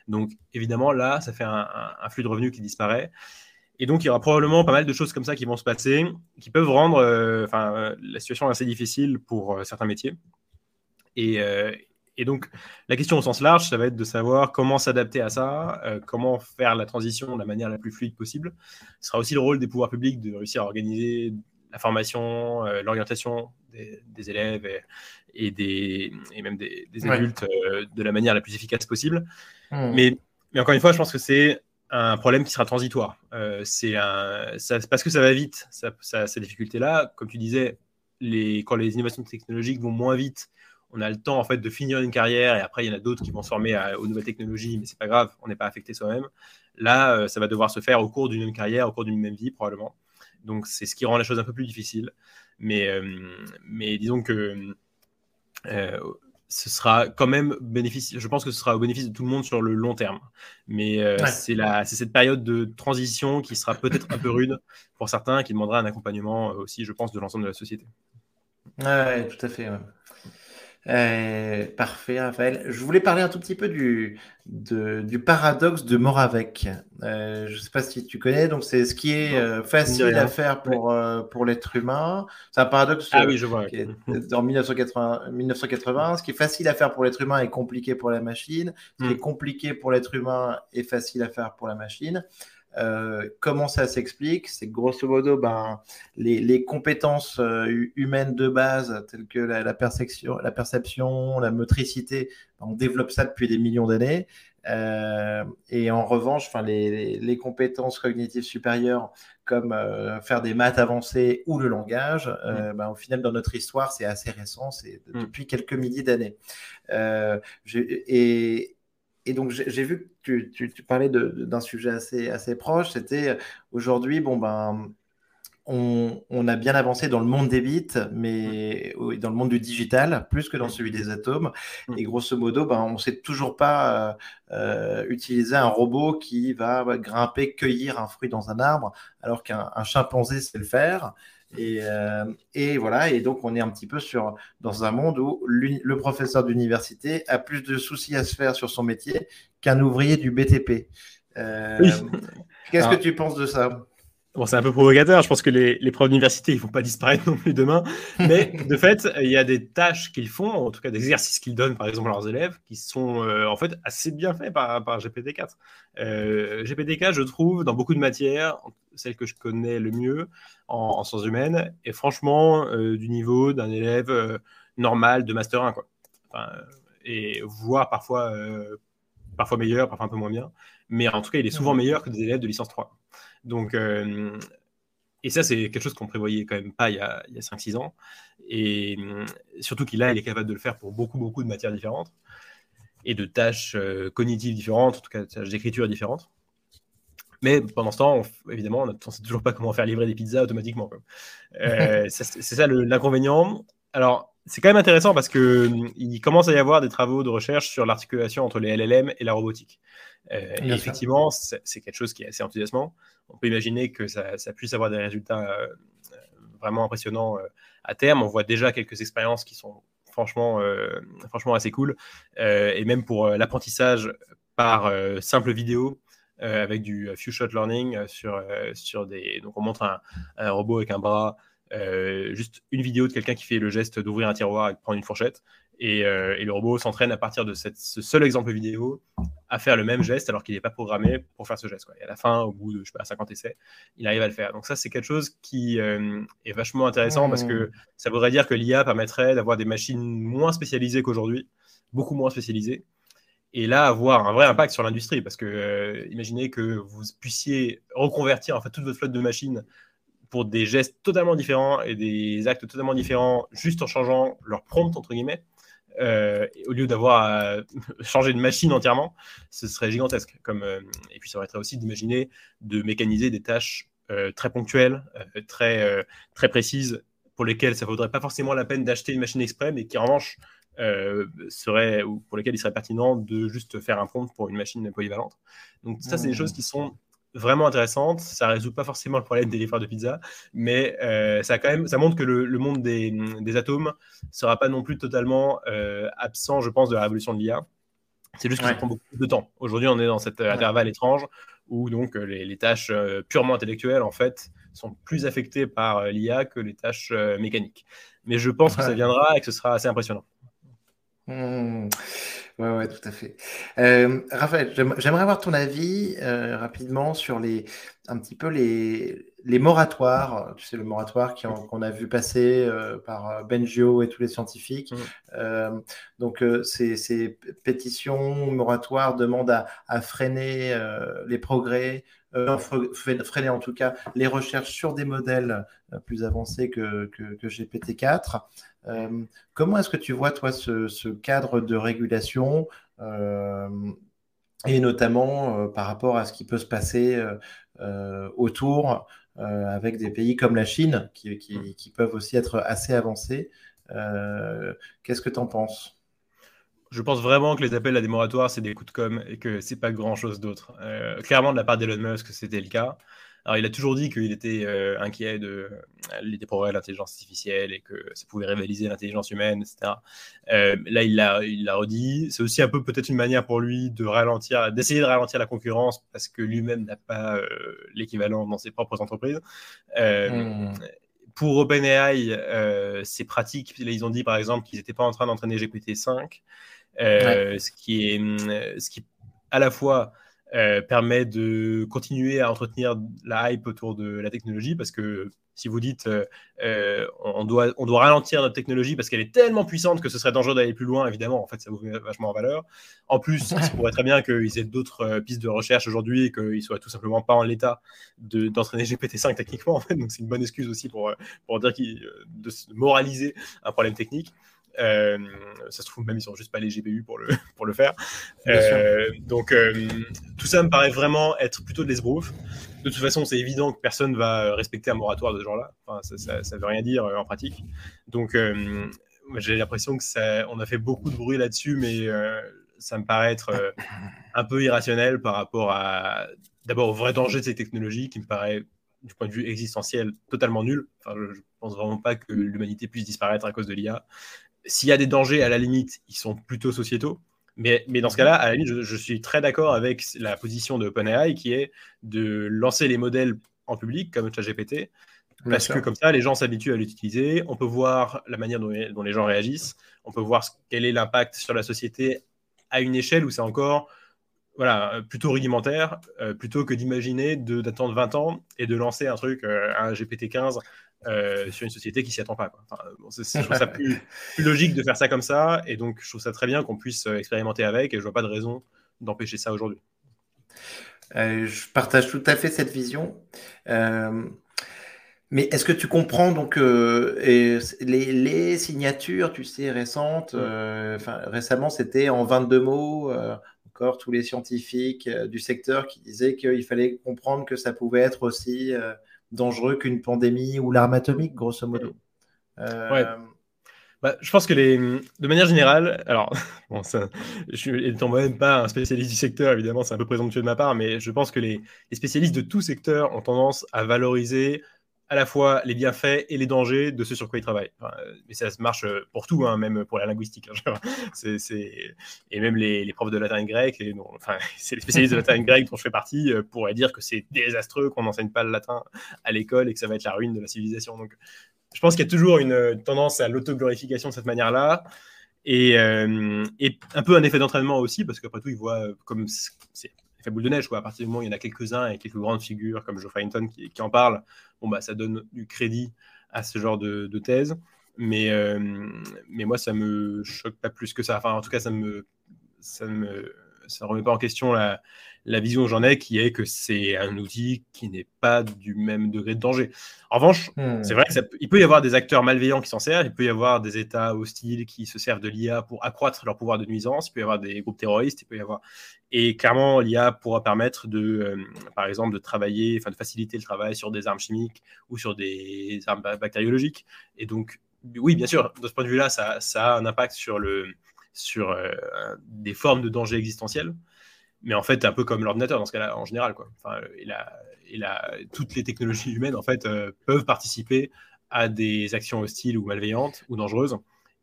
Donc évidemment, là, ça fait un, un, flux de revenus qui disparaît. Et donc, il y aura probablement pas mal de choses comme ça qui vont se passer, qui peuvent rendre euh, enfin, la situation assez difficile pour euh, certains métiers. Et, euh, et, donc, la question au sens large, ça va être de savoir comment s'adapter à ça, comment faire la transition de la manière la plus fluide possible. Ce sera aussi le rôle des pouvoirs publics de réussir à organiser la formation, l'orientation des, élèves et, des, et même des, adultes de la manière la plus efficace possible. Mmh. Mais, mais encore une fois, je pense que c'est un problème qui sera transitoire. Euh, c'est parce que ça va vite, ça, ces difficultés-là. Comme tu disais, quand les innovations technologiques vont moins vite, on a le temps en fait de finir une carrière et après il y en a d'autres qui vont se former aux nouvelles technologies, mais c'est pas grave, on n'est pas affecté soi-même. Là, euh, ça va devoir se faire au cours d'une même carrière, au cours d'une même vie probablement. Donc c'est ce qui rend la chose un peu plus difficile. Euh, mais disons que ce sera quand même bénéfice. Je pense que ce sera au bénéfice de tout le monde sur le long terme. Mais euh, c'est cette période de transition qui sera peut-être un peu rude pour certains, qui demandera un accompagnement aussi, je pense, de l'ensemble de la société. Oui, tout à fait. Euh, parfait, Raphaël. Je voulais parler un tout petit peu du, du paradoxe de Moravec. Euh, je ne sais pas si tu connais, donc c'est ce qui est euh, facile à faire pour, pour l'être humain. C'est un paradoxe ah, oui, je vois. en 1980, 1980. Ce qui est facile à faire pour l'être humain est compliqué pour la machine. Ce qui est hmm. compliqué pour l'être humain est facile à faire pour la machine. Euh, comment ça s'explique? C'est grosso modo ben, les, compétences euh, humaines de base, telles que la, perception, la, perception, la motricité, ben, on développe ça depuis des millions d'années. Euh, et en revanche, les, les, compétences cognitives supérieures, comme faire des maths avancées ou le langage, mmh. ben, au final, dans notre histoire, c'est assez récent, c'est mmh. depuis quelques milliers d'années. et, et donc, j'ai vu que tu, parlais d'un sujet assez, assez proche. C'était euh, aujourd'hui, bon, ben, on, a bien avancé dans le monde des bits, mais dans le monde du digital, plus que dans celui des atomes. Et grosso modo, ben, on ne sait toujours pas euh, euh, utiliser un robot qui va grimper, cueillir un fruit dans un arbre, alors qu'un chimpanzé sait le faire. Et, euh, et, voilà, et donc on est un petit peu sur, dans un monde où le professeur d'université a plus de soucis à se faire sur son métier qu'un ouvrier du BTP. Euh, Qu'est-ce que tu penses de ça? Bon, c'est un peu provocateur. Je pense que les, les profs d'université, ils ne vont pas disparaître non plus demain. Mais de fait, il y a des tâches qu'ils font, en tout cas des exercices qu'ils donnent, par exemple, à leurs élèves, qui sont euh, en fait assez bien faits par, par GPT-4. Euh, GPT-4, je trouve, dans beaucoup de matières, celle que je connais le mieux en, sciences humaines, est franchement euh, du niveau d'un élève normal de Master 1. Quoi. et voire parfois, parfois meilleur, parfois un peu moins bien. Mais en tout cas, il est souvent meilleur que des élèves de licence 3. Donc, euh, et ça, c'est quelque chose qu'on prévoyait quand même pas il y a, 5-6 ans. Et euh, surtout qu'il a, il est capable de le faire pour beaucoup, beaucoup de matières différentes. et de tâches cognitives différentes, en tout cas de tâches d'écriture différentes. Mais pendant ce temps, évidemment, on ne sait toujours pas comment faire livrer des pizzas automatiquement. c'est ça l'inconvénient. Alors, c'est quand même intéressant parce qu'il commence à y avoir des travaux de recherche sur l'articulation entre les LLM et la robotique. Euh, et effectivement, c'est quelque chose qui est assez enthousiasmant. On peut imaginer que ça, puisse avoir des résultats euh, vraiment impressionnants euh, à terme. On voit déjà quelques expériences qui sont franchement, franchement assez cool. et même pour l'apprentissage par simple vidéo, avec du few shot learning sur, sur des. Donc, on montre un, un, robot avec un bras, juste une vidéo de quelqu'un qui fait le geste d'ouvrir un tiroir et de prendre une fourchette. Euh, et, le robot s'entraîne à partir de cette, ce seul exemple vidéo à faire le même geste alors qu'il n'est pas programmé pour faire ce geste. Quoi. Et à la fin, au bout de je sais pas, 50 essais, il arrive à le faire. Donc ça, c'est quelque chose qui euh, est vachement intéressant parce que ça voudrait dire que l'IA permettrait d'avoir des machines moins spécialisées qu'aujourd'hui, beaucoup moins spécialisées, et là avoir un vrai impact sur l'industrie parce que euh, imaginez que vous puissiez reconvertir en fait toute votre flotte de machines pour des gestes totalement différents et des actes totalement différents juste en changeant leur prompt entre guillemets euh, au lieu d'avoir à changer de machine entièrement, ce serait gigantesque. Comme, euh, et puis ça permettrait aussi d'imaginer de mécaniser des tâches euh, très ponctuelles, très, très précises, pour lesquelles ça ne vaudrait pas forcément la peine d'acheter une machine exprès, mais qui en revanche serait, ou pour lesquelles il serait pertinent de juste faire un prompt pour une machine polyvalente. Donc ça, c'est des mmh. choses qui sont vraiment intéressante. Ça résout pas forcément le problème des livreurs de pizza, mais euh, ça, quand même, ça montre que le, monde des, des, atomes sera pas non plus totalement euh, absent, je pense, de la révolution de l'IA. C'est juste que ça prend beaucoup de temps. Aujourd'hui, on est dans cet intervalle étrange où donc euh, les, tâches purement intellectuelles, en fait, sont plus affectées par l'IA que les tâches mécaniques. Mais je pense que ça viendra et que ce sera assez impressionnant. Mmh. Ouais, ouais, tout à fait. Euh, Raphaël, j'aimerais avoir ton avis euh, rapidement sur les, un petit peu les, les moratoires. Tu sais, le moratoire qu'on a vu passer euh, par Benjio et tous les scientifiques. Mmh. donc, ces, ces, pétitions moratoires demandent à, à freiner les progrès, freiner en tout cas les recherches sur des modèles plus avancés que, que, que GPT-4. Euh, comment est-ce que tu vois, toi, ce, cadre de régulation euh, et notamment euh, par rapport à ce qui peut se passer autour avec des pays comme la Chine qui, qui, peuvent aussi être assez avancés Qu'est-ce que tu en penses? Je pense vraiment que les appels à des moratoires, c'est des coups de com' et que c'est pas grand chose d'autre. clairement, de la part d'Elon Musk, c'était le cas. Alors, il a toujours dit qu'il était euh, inquiet de, euh, des progrès de l'intelligence artificielle et que ça pouvait rivaliser l'intelligence humaine, etc. Euh, là, il l'a, il redit. C'est aussi un peu peut-être une manière pour lui de ralentir, d'essayer de ralentir la concurrence parce que lui-même n'a pas l'équivalent dans ses propres entreprises. Hmm. Pour OpenAI, c'est pratique. Ils ont dit par exemple qu'ils n'étaient pas en train d'entraîner GPT-5, ce qui est, ce qui à la fois euh, permet de continuer à entretenir la hype autour de la technologie parce que si vous dites euh, euh, on, doit, on doit ralentir notre technologie parce qu'elle est tellement puissante que ce serait dangereux d'aller plus loin, évidemment, en fait, ça vous met vachement en valeur. En plus, ça pourrait très bien qu'ils aient d'autres pistes de recherche aujourd'hui et qu'ils soient tout simplement pas en l'état d'entraîner GPT-5 techniquement, en fait. Donc, c'est une bonne excuse aussi pour, pour dire de moraliser un problème technique. Euh, ça se trouve, même ils sont juste pas les GPU pour le, pour le faire. Euh, donc, euh, tout ça me paraît vraiment être plutôt de l'esbrouf. De toute façon, c'est évident que personne va respecter un moratoire de ce genre-là. Enfin, ça, ça, veut rien dire en pratique. Donc, j'ai l'impression que ça, on a fait beaucoup de bruit là-dessus, mais ça me paraît être un peu irrationnel par rapport à d'abord au vrai danger de ces technologies qui me paraît du point de vue existentiel totalement nul. Enfin, je, je pense vraiment pas que l'humanité puisse disparaître à cause de l'IA s'il y a des dangers, à la limite, ils sont plutôt sociétaux. Mais, mais dans ce cas-là, à la limite, je, suis très d'accord avec la position de OpenAI qui est de lancer les modèles en public, comme ChatGPT, parce que comme ça, les gens s'habituent à l'utiliser. On peut voir la manière dont, les gens réagissent. On peut voir quel est l'impact sur la société à une échelle où c'est encore voilà, plutôt rudimentaire, euh, plutôt que d'imaginer d'attendre 20 ans et de lancer un truc, euh, un GPT-15 euh, sur une société qui s'y attend pas. je trouve ça plus, logique de faire ça comme ça, et donc je trouve ça très bien qu'on puisse euh, expérimenter avec, et je vois pas de raison d'empêcher ça aujourd'hui. Euh, je partage tout à fait cette vision. Mais est-ce que tu comprends donc euh, et les, signatures, tu sais, récentes, mm. euh, récemment c'était en 22 mots, euh, encore tous les scientifiques du secteur qui disaient qu'il fallait comprendre que ça pouvait être aussi dangereux qu'une pandémie ou l'arme atomique, grosso modo. Ouais. Bah, je pense que les, de manière générale, alors, bon, ça, je suis étant moi-même pas un spécialiste du secteur, évidemment, c'est un peu présomptueux de ma part, mais je pense que les, les spécialistes de tout secteur ont tendance à valoriser à la fois les bienfaits et les dangers de ce sur quoi ils travaillent. mais ça marche euh, pour tout, hein, même pour la linguistique. Hein, et même les, profs de latin et grec, et enfin, c'est les spécialistes de latin et grec dont je fais partie, euh, pourraient dire que c'est désastreux qu'on n'enseigne pas le latin à l'école et que ça va être la ruine de la civilisation. Donc, je pense qu'il y a toujours une tendance à l'autoglorification de cette manière-là. Euh, et, un peu un effet d'entraînement aussi, parce qu'après tout, ils voient comme c'est fait boule de neige. Quoi. À partir du moment où il y en a quelques-uns et quelques grandes figures comme Joe Farrington qui, en parlent, bon, bah, ça donne du crédit à ce genre de, thèse. Mais, euh, mais moi, ça me choque pas plus que ça. Enfin, en tout cas, ça me, ça me, ça remet pas en question la, la vision que j'en ai, qui est que c'est un outil qui n'est pas du même degré de danger. En revanche, hmm. c'est vrai qu'il peut y avoir des acteurs malveillants qui s'en servent, il peut y avoir des États hostiles qui se servent de l'IA pour accroître leur pouvoir de nuisance, il peut y avoir des groupes terroristes, il peut y avoir... Et clairement, l'IA pourra permettre de, euh, par exemple, de travailler, enfin de faciliter le travail sur des armes chimiques ou sur des armes bactériologiques. Et donc, oui, bien sûr, de ce point de vue-là, ça, ça, a un impact sur, le, sur euh, des formes de danger existentiels mais en fait, un peu comme l'ordinateur dans ce cas-là, en général. Quoi. Enfin, il a, il a, toutes les technologies humaines en fait, euh, peuvent participer à des actions hostiles ou malveillantes ou dangereuses.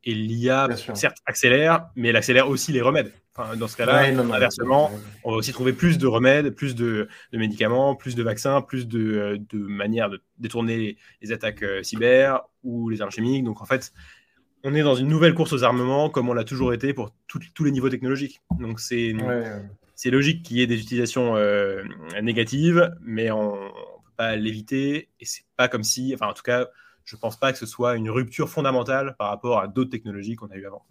Et l'IA, certes, accélère, mais elle accélère aussi les remèdes. Enfin, dans ce cas-là, inversement, on va aussi trouver plus de remèdes, plus de, de médicaments, plus de vaccins, plus de, de manières de détourner les, attaques euh, cyber ou les armes chimiques. Donc, en fait, on est dans une nouvelle course aux armements, comme on l'a toujours été pour tous les niveaux technologiques. Donc, c'est c'est logique qu'il y ait des utilisations euh, négatives, mais on ne peut pas l'éviter. Et c'est pas comme si, enfin, en tout cas, je pense pas que ce soit une rupture fondamentale par rapport à d'autres technologies qu'on a eues avant.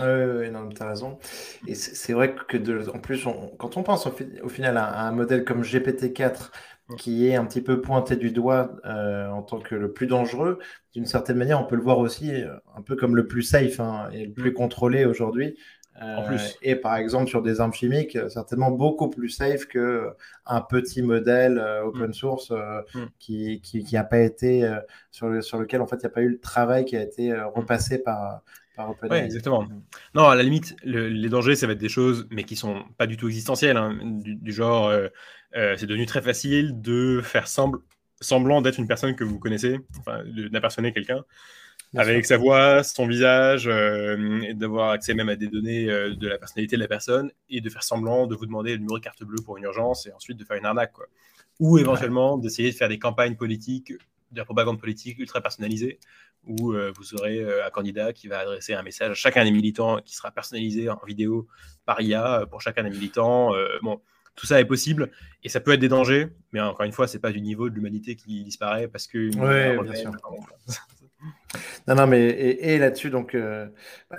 Oui, non, tu as raison. Et c'est vrai que, de, en plus, quand on pense au, final à, un modèle comme GPT-4, qui est un petit peu pointé du doigt euh, en tant que le plus dangereux, d'une certaine manière, on peut le voir aussi euh, un peu comme le plus safe hein, et le plus contrôlé aujourd'hui. Euh, et par exemple, sur des armes chimiques, euh, certainement beaucoup plus safe qu'un petit modèle euh, open mm. source mm. qui n'a pas été, sur, sur lequel en fait il n'y a pas eu le travail qui a été repassé par. Oui, exactement. Non, à la limite, les dangers, ça va être des choses, mais qui sont pas du tout existentielles, hein, du, genre, c'est devenu très facile de faire semblant d'être une personne que vous connaissez, enfin, quelqu'un avec sa voix, son visage, euh, et d'avoir accès même à des données euh, de la personnalité de la personne, et de faire semblant de vous demander le numéro de carte bleue pour une urgence, et ensuite de faire une arnaque. Quoi. Ou éventuellement d'essayer de faire des campagnes politiques, de la propagande politique ultra personnalisée, où euh, vous aurez un candidat qui va adresser un message à chacun des militants qui sera personnalisé en vidéo par IA pour chacun des militants. bon, tout ça est possible et ça peut être des dangers, mais encore une fois, c'est pas du niveau de l'humanité qui disparaît parce que. Ouais, bien sûr. Non, non, mais et, là-dessus, donc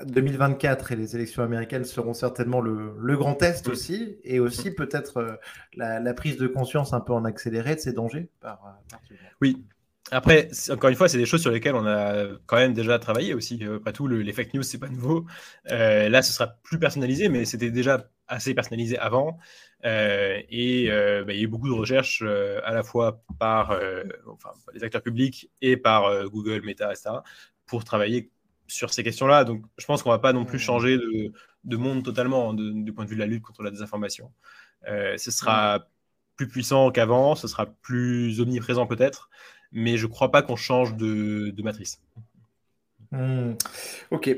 2024 bah, et les élections américaines seront certainement le, grand test aussi, et aussi peut-être euh, la, prise de conscience un peu en accéléré de ces dangers par, euh, Oui. Après, encore une fois, c'est des choses sur lesquelles on a quand même déjà travaillé aussi. Euh, après tout, les fake news, c'est pas nouveau. là, ce sera plus personnalisé, mais c'était déjà assez personnalisé avant. Euh, et euh, bah, il y a eu beaucoup de recherches euh, à la fois par enfin, les acteurs publics et par Google, Meta, etc., pour travailler sur ces questions-là. Donc, je pense qu'on ne va pas non plus mmh. changer de, de monde totalement hein, du point de vue de la lutte contre la désinformation. ce sera mmh. plus puissant qu'avant, ce sera plus omniprésent peut-être, mais je ne crois pas qu'on change de, matrice. Mmh. Ok.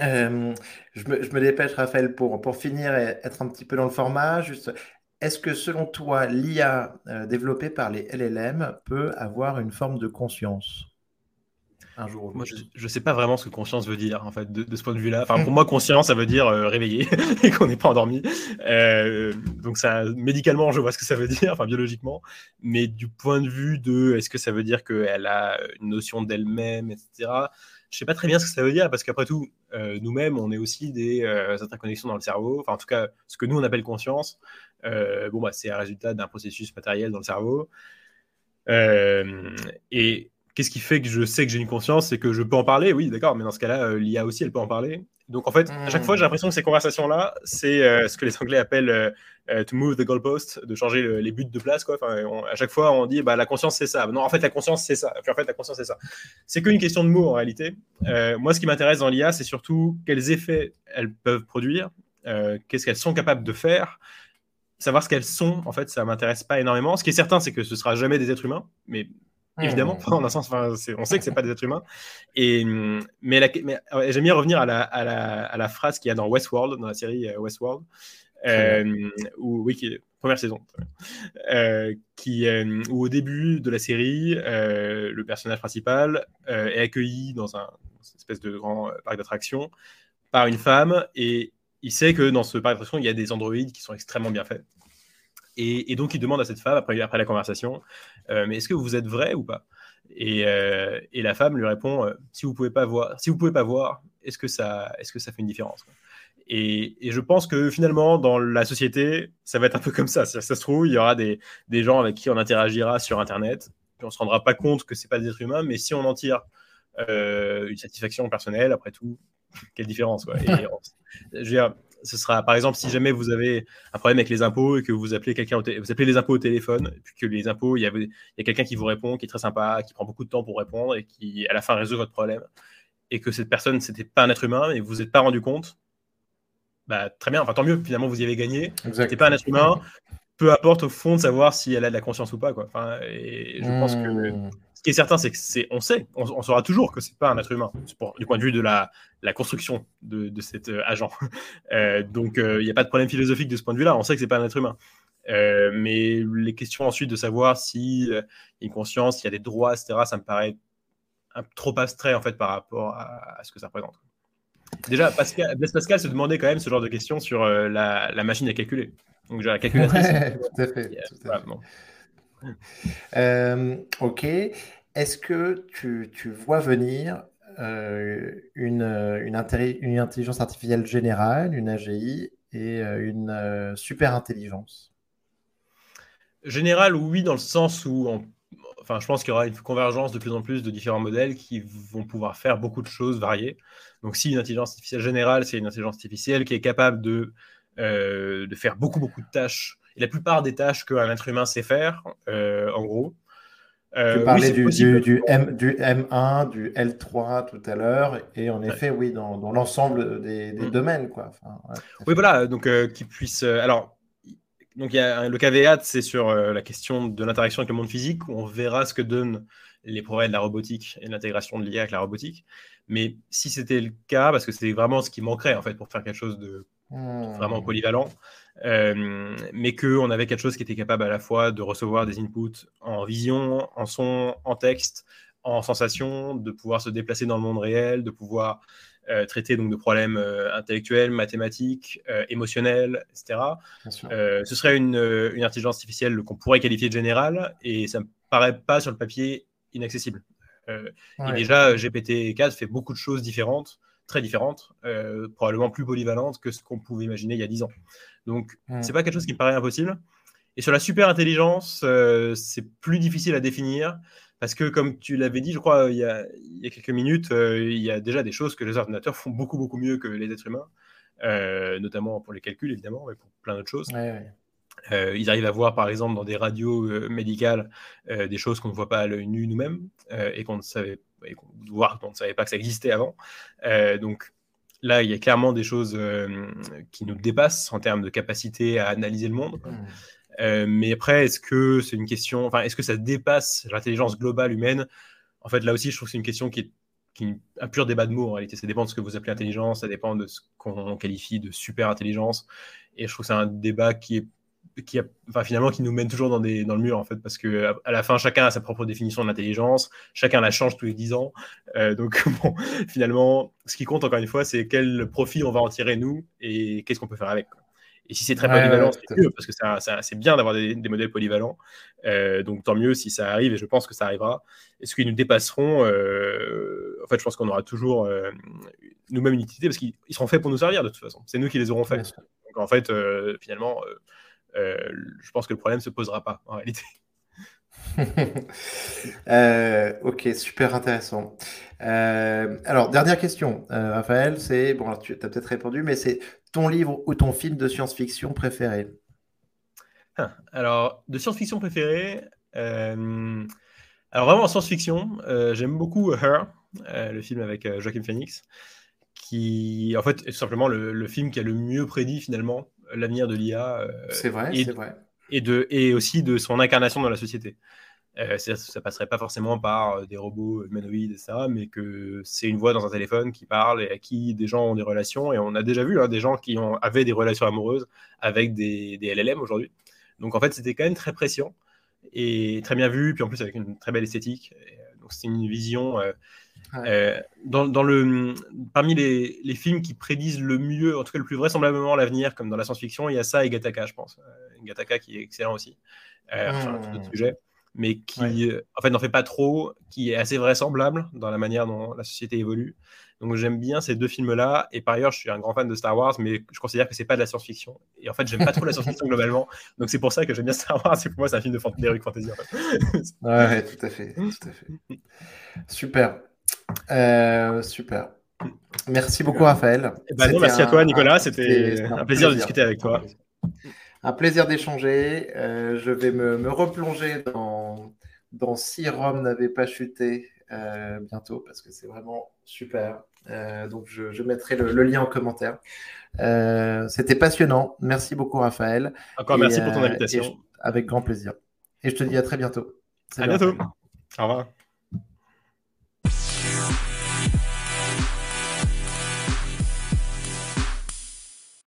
Euh, je, me, dépêche, Raphaël, pour, finir et être un petit peu dans le format. Est-ce que selon toi, l'IA euh, développée par les LLM peut avoir une forme de conscience? Un jour Moi, je ne sais pas vraiment ce que conscience veut dire, en fait, de, ce point de vue-là. Enfin, pour moi, conscience, ça veut dire euh, réveiller et qu'on n'est pas endormi. donc, ça, médicalement, je vois ce que ça veut dire, enfin, biologiquement. Mais du point de vue de est-ce que ça veut dire qu'elle a une notion d'elle-même, etc., je sais pas très bien ce que ça veut dire parce qu'après tout, euh, nous-mêmes, on est aussi des euh, interconnexions dans le cerveau. Enfin, en tout cas, ce que nous on appelle conscience, euh, bon, bah, c'est un résultat d'un processus matériel dans le cerveau. et qu'est-ce qui fait que je sais que j'ai une conscience C'est que je peux en parler, oui, d'accord, mais dans ce cas-là, l'IA aussi, elle peut en parler. Donc en fait, à chaque fois, j'ai l'impression que ces conversations-là, c'est ce que les Anglais appellent euh, to move the goalpost, de changer les buts de place. Quoi. Enfin, à chaque fois, on dit bah, la conscience, c'est ça. Non, en fait, la conscience, c'est ça. Puis en fait, la conscience, c'est ça. C'est qu'une question de mots en réalité. Euh, moi, ce qui m'intéresse dans l'IA, c'est surtout quels effets elles peuvent produire, euh, qu'est-ce qu'elles sont capables de faire. Savoir ce qu'elles sont, en fait, ça m'intéresse pas énormément. Ce qui est certain, c'est que ce sera jamais des êtres humains, mais évidemment, en un sens, on sait que c'est pas des êtres humains. Et, mais, mais j'aime bien revenir à la, à la, à la phrase qu'il y a dans Westworld, dans la série Westworld, euh, oui, qui première saison, euh, qui, euh, où au début de la série, le personnage principal est accueilli dans un une espèce de grand parc d'attractions par une femme et il sait que dans ce parc d'attractions, il y a des androïdes qui sont extrêmement bien faits. Et, donc, il demande à cette femme, après, après la conversation, mais est-ce que vous êtes vrai ou pas? Et, et, la femme lui répond, si vous pouvez pas voir, si vous pouvez pas voir, est-ce que ça, est-ce que ça fait une différence et, je pense que finalement, dans la société, ça va être un peu comme ça. Ça se trouve, il y aura des, des gens avec qui on interagira sur Internet, puis on ne se rendra pas compte que ce pas des êtres humains, mais si on en tire euh, une satisfaction personnelle, après tout, quelle différence quoi. je veux dire, ce sera, par exemple, si jamais vous avez un problème avec les impôts et que vous appelez quelqu'un, vous appelez les impôts au téléphone, et puis que les impôts, il y, y a quelqu'un qui vous répond, qui est très sympa, qui prend beaucoup de temps pour répondre et qui, à la fin, résout votre problème, et que cette personne, c'était pas un être humain, et vous vous êtes pas rendu compte, bah, très bien, enfin tant mieux, finalement vous y avez gagné. C'était pas un être humain, peu importe au fond de savoir si elle a de la conscience ou pas. Quoi. Enfin, et je pense que hmm. Ce qui est certain, c'est que c'est, on sait, on, saura toujours que c'est pas un être humain, du point de vue de la, la construction de, de cet euh, agent. Euh, donc il n'y a pas de problème philosophique de ce point de vue-là, on sait que c'est pas un être humain. Euh, mais les questions ensuite de savoir s'il y a une conscience, s'il y a des droits, etc., ça me paraît un, trop abstrait en fait par rapport à, à ce que ça représente. Déjà, Pascal, Blaise Pascal se demandait quand même ce genre de questions sur euh, la, machine à calculer. Donc, la calculatrice. tout à fait. Euh, ok. Est-ce que tu, vois venir euh, une, une, intelligence artificielle générale, une AGI, et une super intelligence Générale, oui, dans le sens où enfin, je pense qu'il y aura une convergence de plus en plus de différents modèles qui vont pouvoir faire beaucoup de choses variées. Donc, si une intelligence artificielle générale, c'est une intelligence artificielle qui est capable de, euh, de faire beaucoup, beaucoup de tâches, la plupart des tâches qu'un être humain sait faire, euh, en gros. Euh, tu parlais du, du, M, du, M1, du L3 tout à l'heure, et en effet, oui, dans, dans l'ensemble des, des mm. domaines. Quoi. oui, voilà, donc qui puisse. alors, donc, il y a le caveat, c'est sur euh, la question de l'interaction avec le monde physique, où on verra ce que donnent les progrès de la robotique et l'intégration de l'IA avec la robotique. Mais si c'était le cas, parce que c'est vraiment ce qui manquerait en fait pour faire quelque chose de hmm. vraiment polyvalent, euh, mais qu'on avait quelque chose qui était capable à la fois de recevoir des inputs en vision, en son, en texte, en sensation, de pouvoir se déplacer dans le monde réel, de pouvoir euh, traiter donc de problèmes euh, intellectuels, mathématiques, émotionnels, etc. ce serait une, une intelligence artificielle qu'on pourrait qualifier de générale et ça me paraît pas sur le papier inaccessible. Et déjà, GPT-4 fait beaucoup de choses différentes, très différentes, probablement plus polyvalentes que ce qu'on pouvait imaginer il y a 10 ans. Donc, ce c'est pas quelque chose qui me paraît impossible. Et sur la super intelligence, c'est plus difficile à définir parce que, comme tu l'avais dit, je crois, il y a, quelques minutes, euh, il y a déjà des choses que les ordinateurs font beaucoup, beaucoup mieux que les êtres humains, euh, notamment pour les calculs, évidemment, mais pour plein d'autres choses. Euh, ils arrivent à voir, par exemple, dans des radios médicales, des choses qu'on ne voit pas à l'œil nu nous-mêmes et qu'on ne savait, voir qu'on ne savait pas que ça existait avant. donc, là, il y a clairement des choses qui nous dépassent en termes de capacité à analyser le monde. Mmh. Euh, mais après, est-ce que c'est une question, enfin, est-ce que ça dépasse l'intelligence globale humaine? En fait, là aussi, je trouve que c'est une question qui est, qui un pur débat de mots en réalité. Ça dépend de ce que vous appelez intelligence, ça dépend de ce qu'on qualifie de super intelligence. Et je trouve que c'est un débat qui est qui a, enfin, finalement qui nous mène toujours dans, des, dans le mur en fait parce que à, la fin chacun a sa propre définition de l'intelligence chacun la change tous les 10 ans euh, donc bon finalement ce qui compte encore une fois c'est quel profit on va en tirer nous et qu'est-ce qu'on peut faire avec et si c'est très polyvalent, c'est mieux, parce que c'est bien d'avoir des, modèles polyvalents. Euh, donc tant mieux si ça arrive, et je pense que ça arrivera. Est-ce qu'ils nous dépasseront euh, En fait, je pense qu'on aura toujours euh, nous-mêmes une utilité, parce qu'ils seront faits pour nous servir de toute façon. C'est nous qui les aurons faits. Donc en fait, finalement, je pense que le problème ne se posera pas, en réalité. Euh, ok, super intéressant. Euh, alors, dernière question, Raphaël, c'est, bon, tu as peut-être répondu, mais c'est ton livre ou ton film de science-fiction préféré? Ah, Alors, de science-fiction préféré, alors vraiment en science-fiction, j'aime beaucoup Her, le film avec Joaquin Phoenix, qui, en fait, est simplement le, film qui a le mieux prédit finalement l'avenir de l'IA. c'est vrai, c'est vrai et, de, et aussi de son incarnation dans la société. Euh, ça passerait pas forcément par euh, des robots humanoïdes, etc., mais que c'est une voix dans un téléphone qui parle et à qui des gens ont des relations. Et on a déjà vu hein, des gens qui ont, avaient des relations amoureuses avec des, des LLM aujourd'hui. Donc en fait, c'était quand même très pression et très bien vu, puis en plus avec une très belle esthétique. Euh, donc c'est une vision euh, euh, dans, le, parmi les, les, films qui prédisent le mieux, en tout cas le plus vraisemblablement l'avenir, comme dans la science-fiction, il y a ça et Gataka, je pense. Euh, Gataka qui est excellent aussi, euh, sur un autre sujet, mais qui en fait n'en fait pas trop, qui est assez vraisemblable dans la manière dont la société évolue. Donc j'aime bien ces deux films-là. Et par ailleurs, je suis un grand fan de Star Wars, mais je considère que c'est pas de la science-fiction. Et en fait, j'aime pas trop la science-fiction globalement. Donc c'est pour ça que j'aime bien Star Wars. C'est pour moi, c'est un film de fantasy. En fait. ouais, tout à fait, tout à fait. Super. Euh, super. Merci beaucoup, Raphaël. Eh ben merci à toi, Nicolas. C'était un, plaisir, de discuter avec toi. Un plaisir d'échanger. Euh, je vais me, replonger dans, dans Si Rome n'avait pas chuté euh, bientôt parce que c'est vraiment super. donc, je, mettrai le, lien en commentaire. C'était passionnant. Merci beaucoup, Raphaël. Encore merci pour ton invitation. avec grand plaisir. Et je te dis à très bientôt. à bientôt. Au revoir.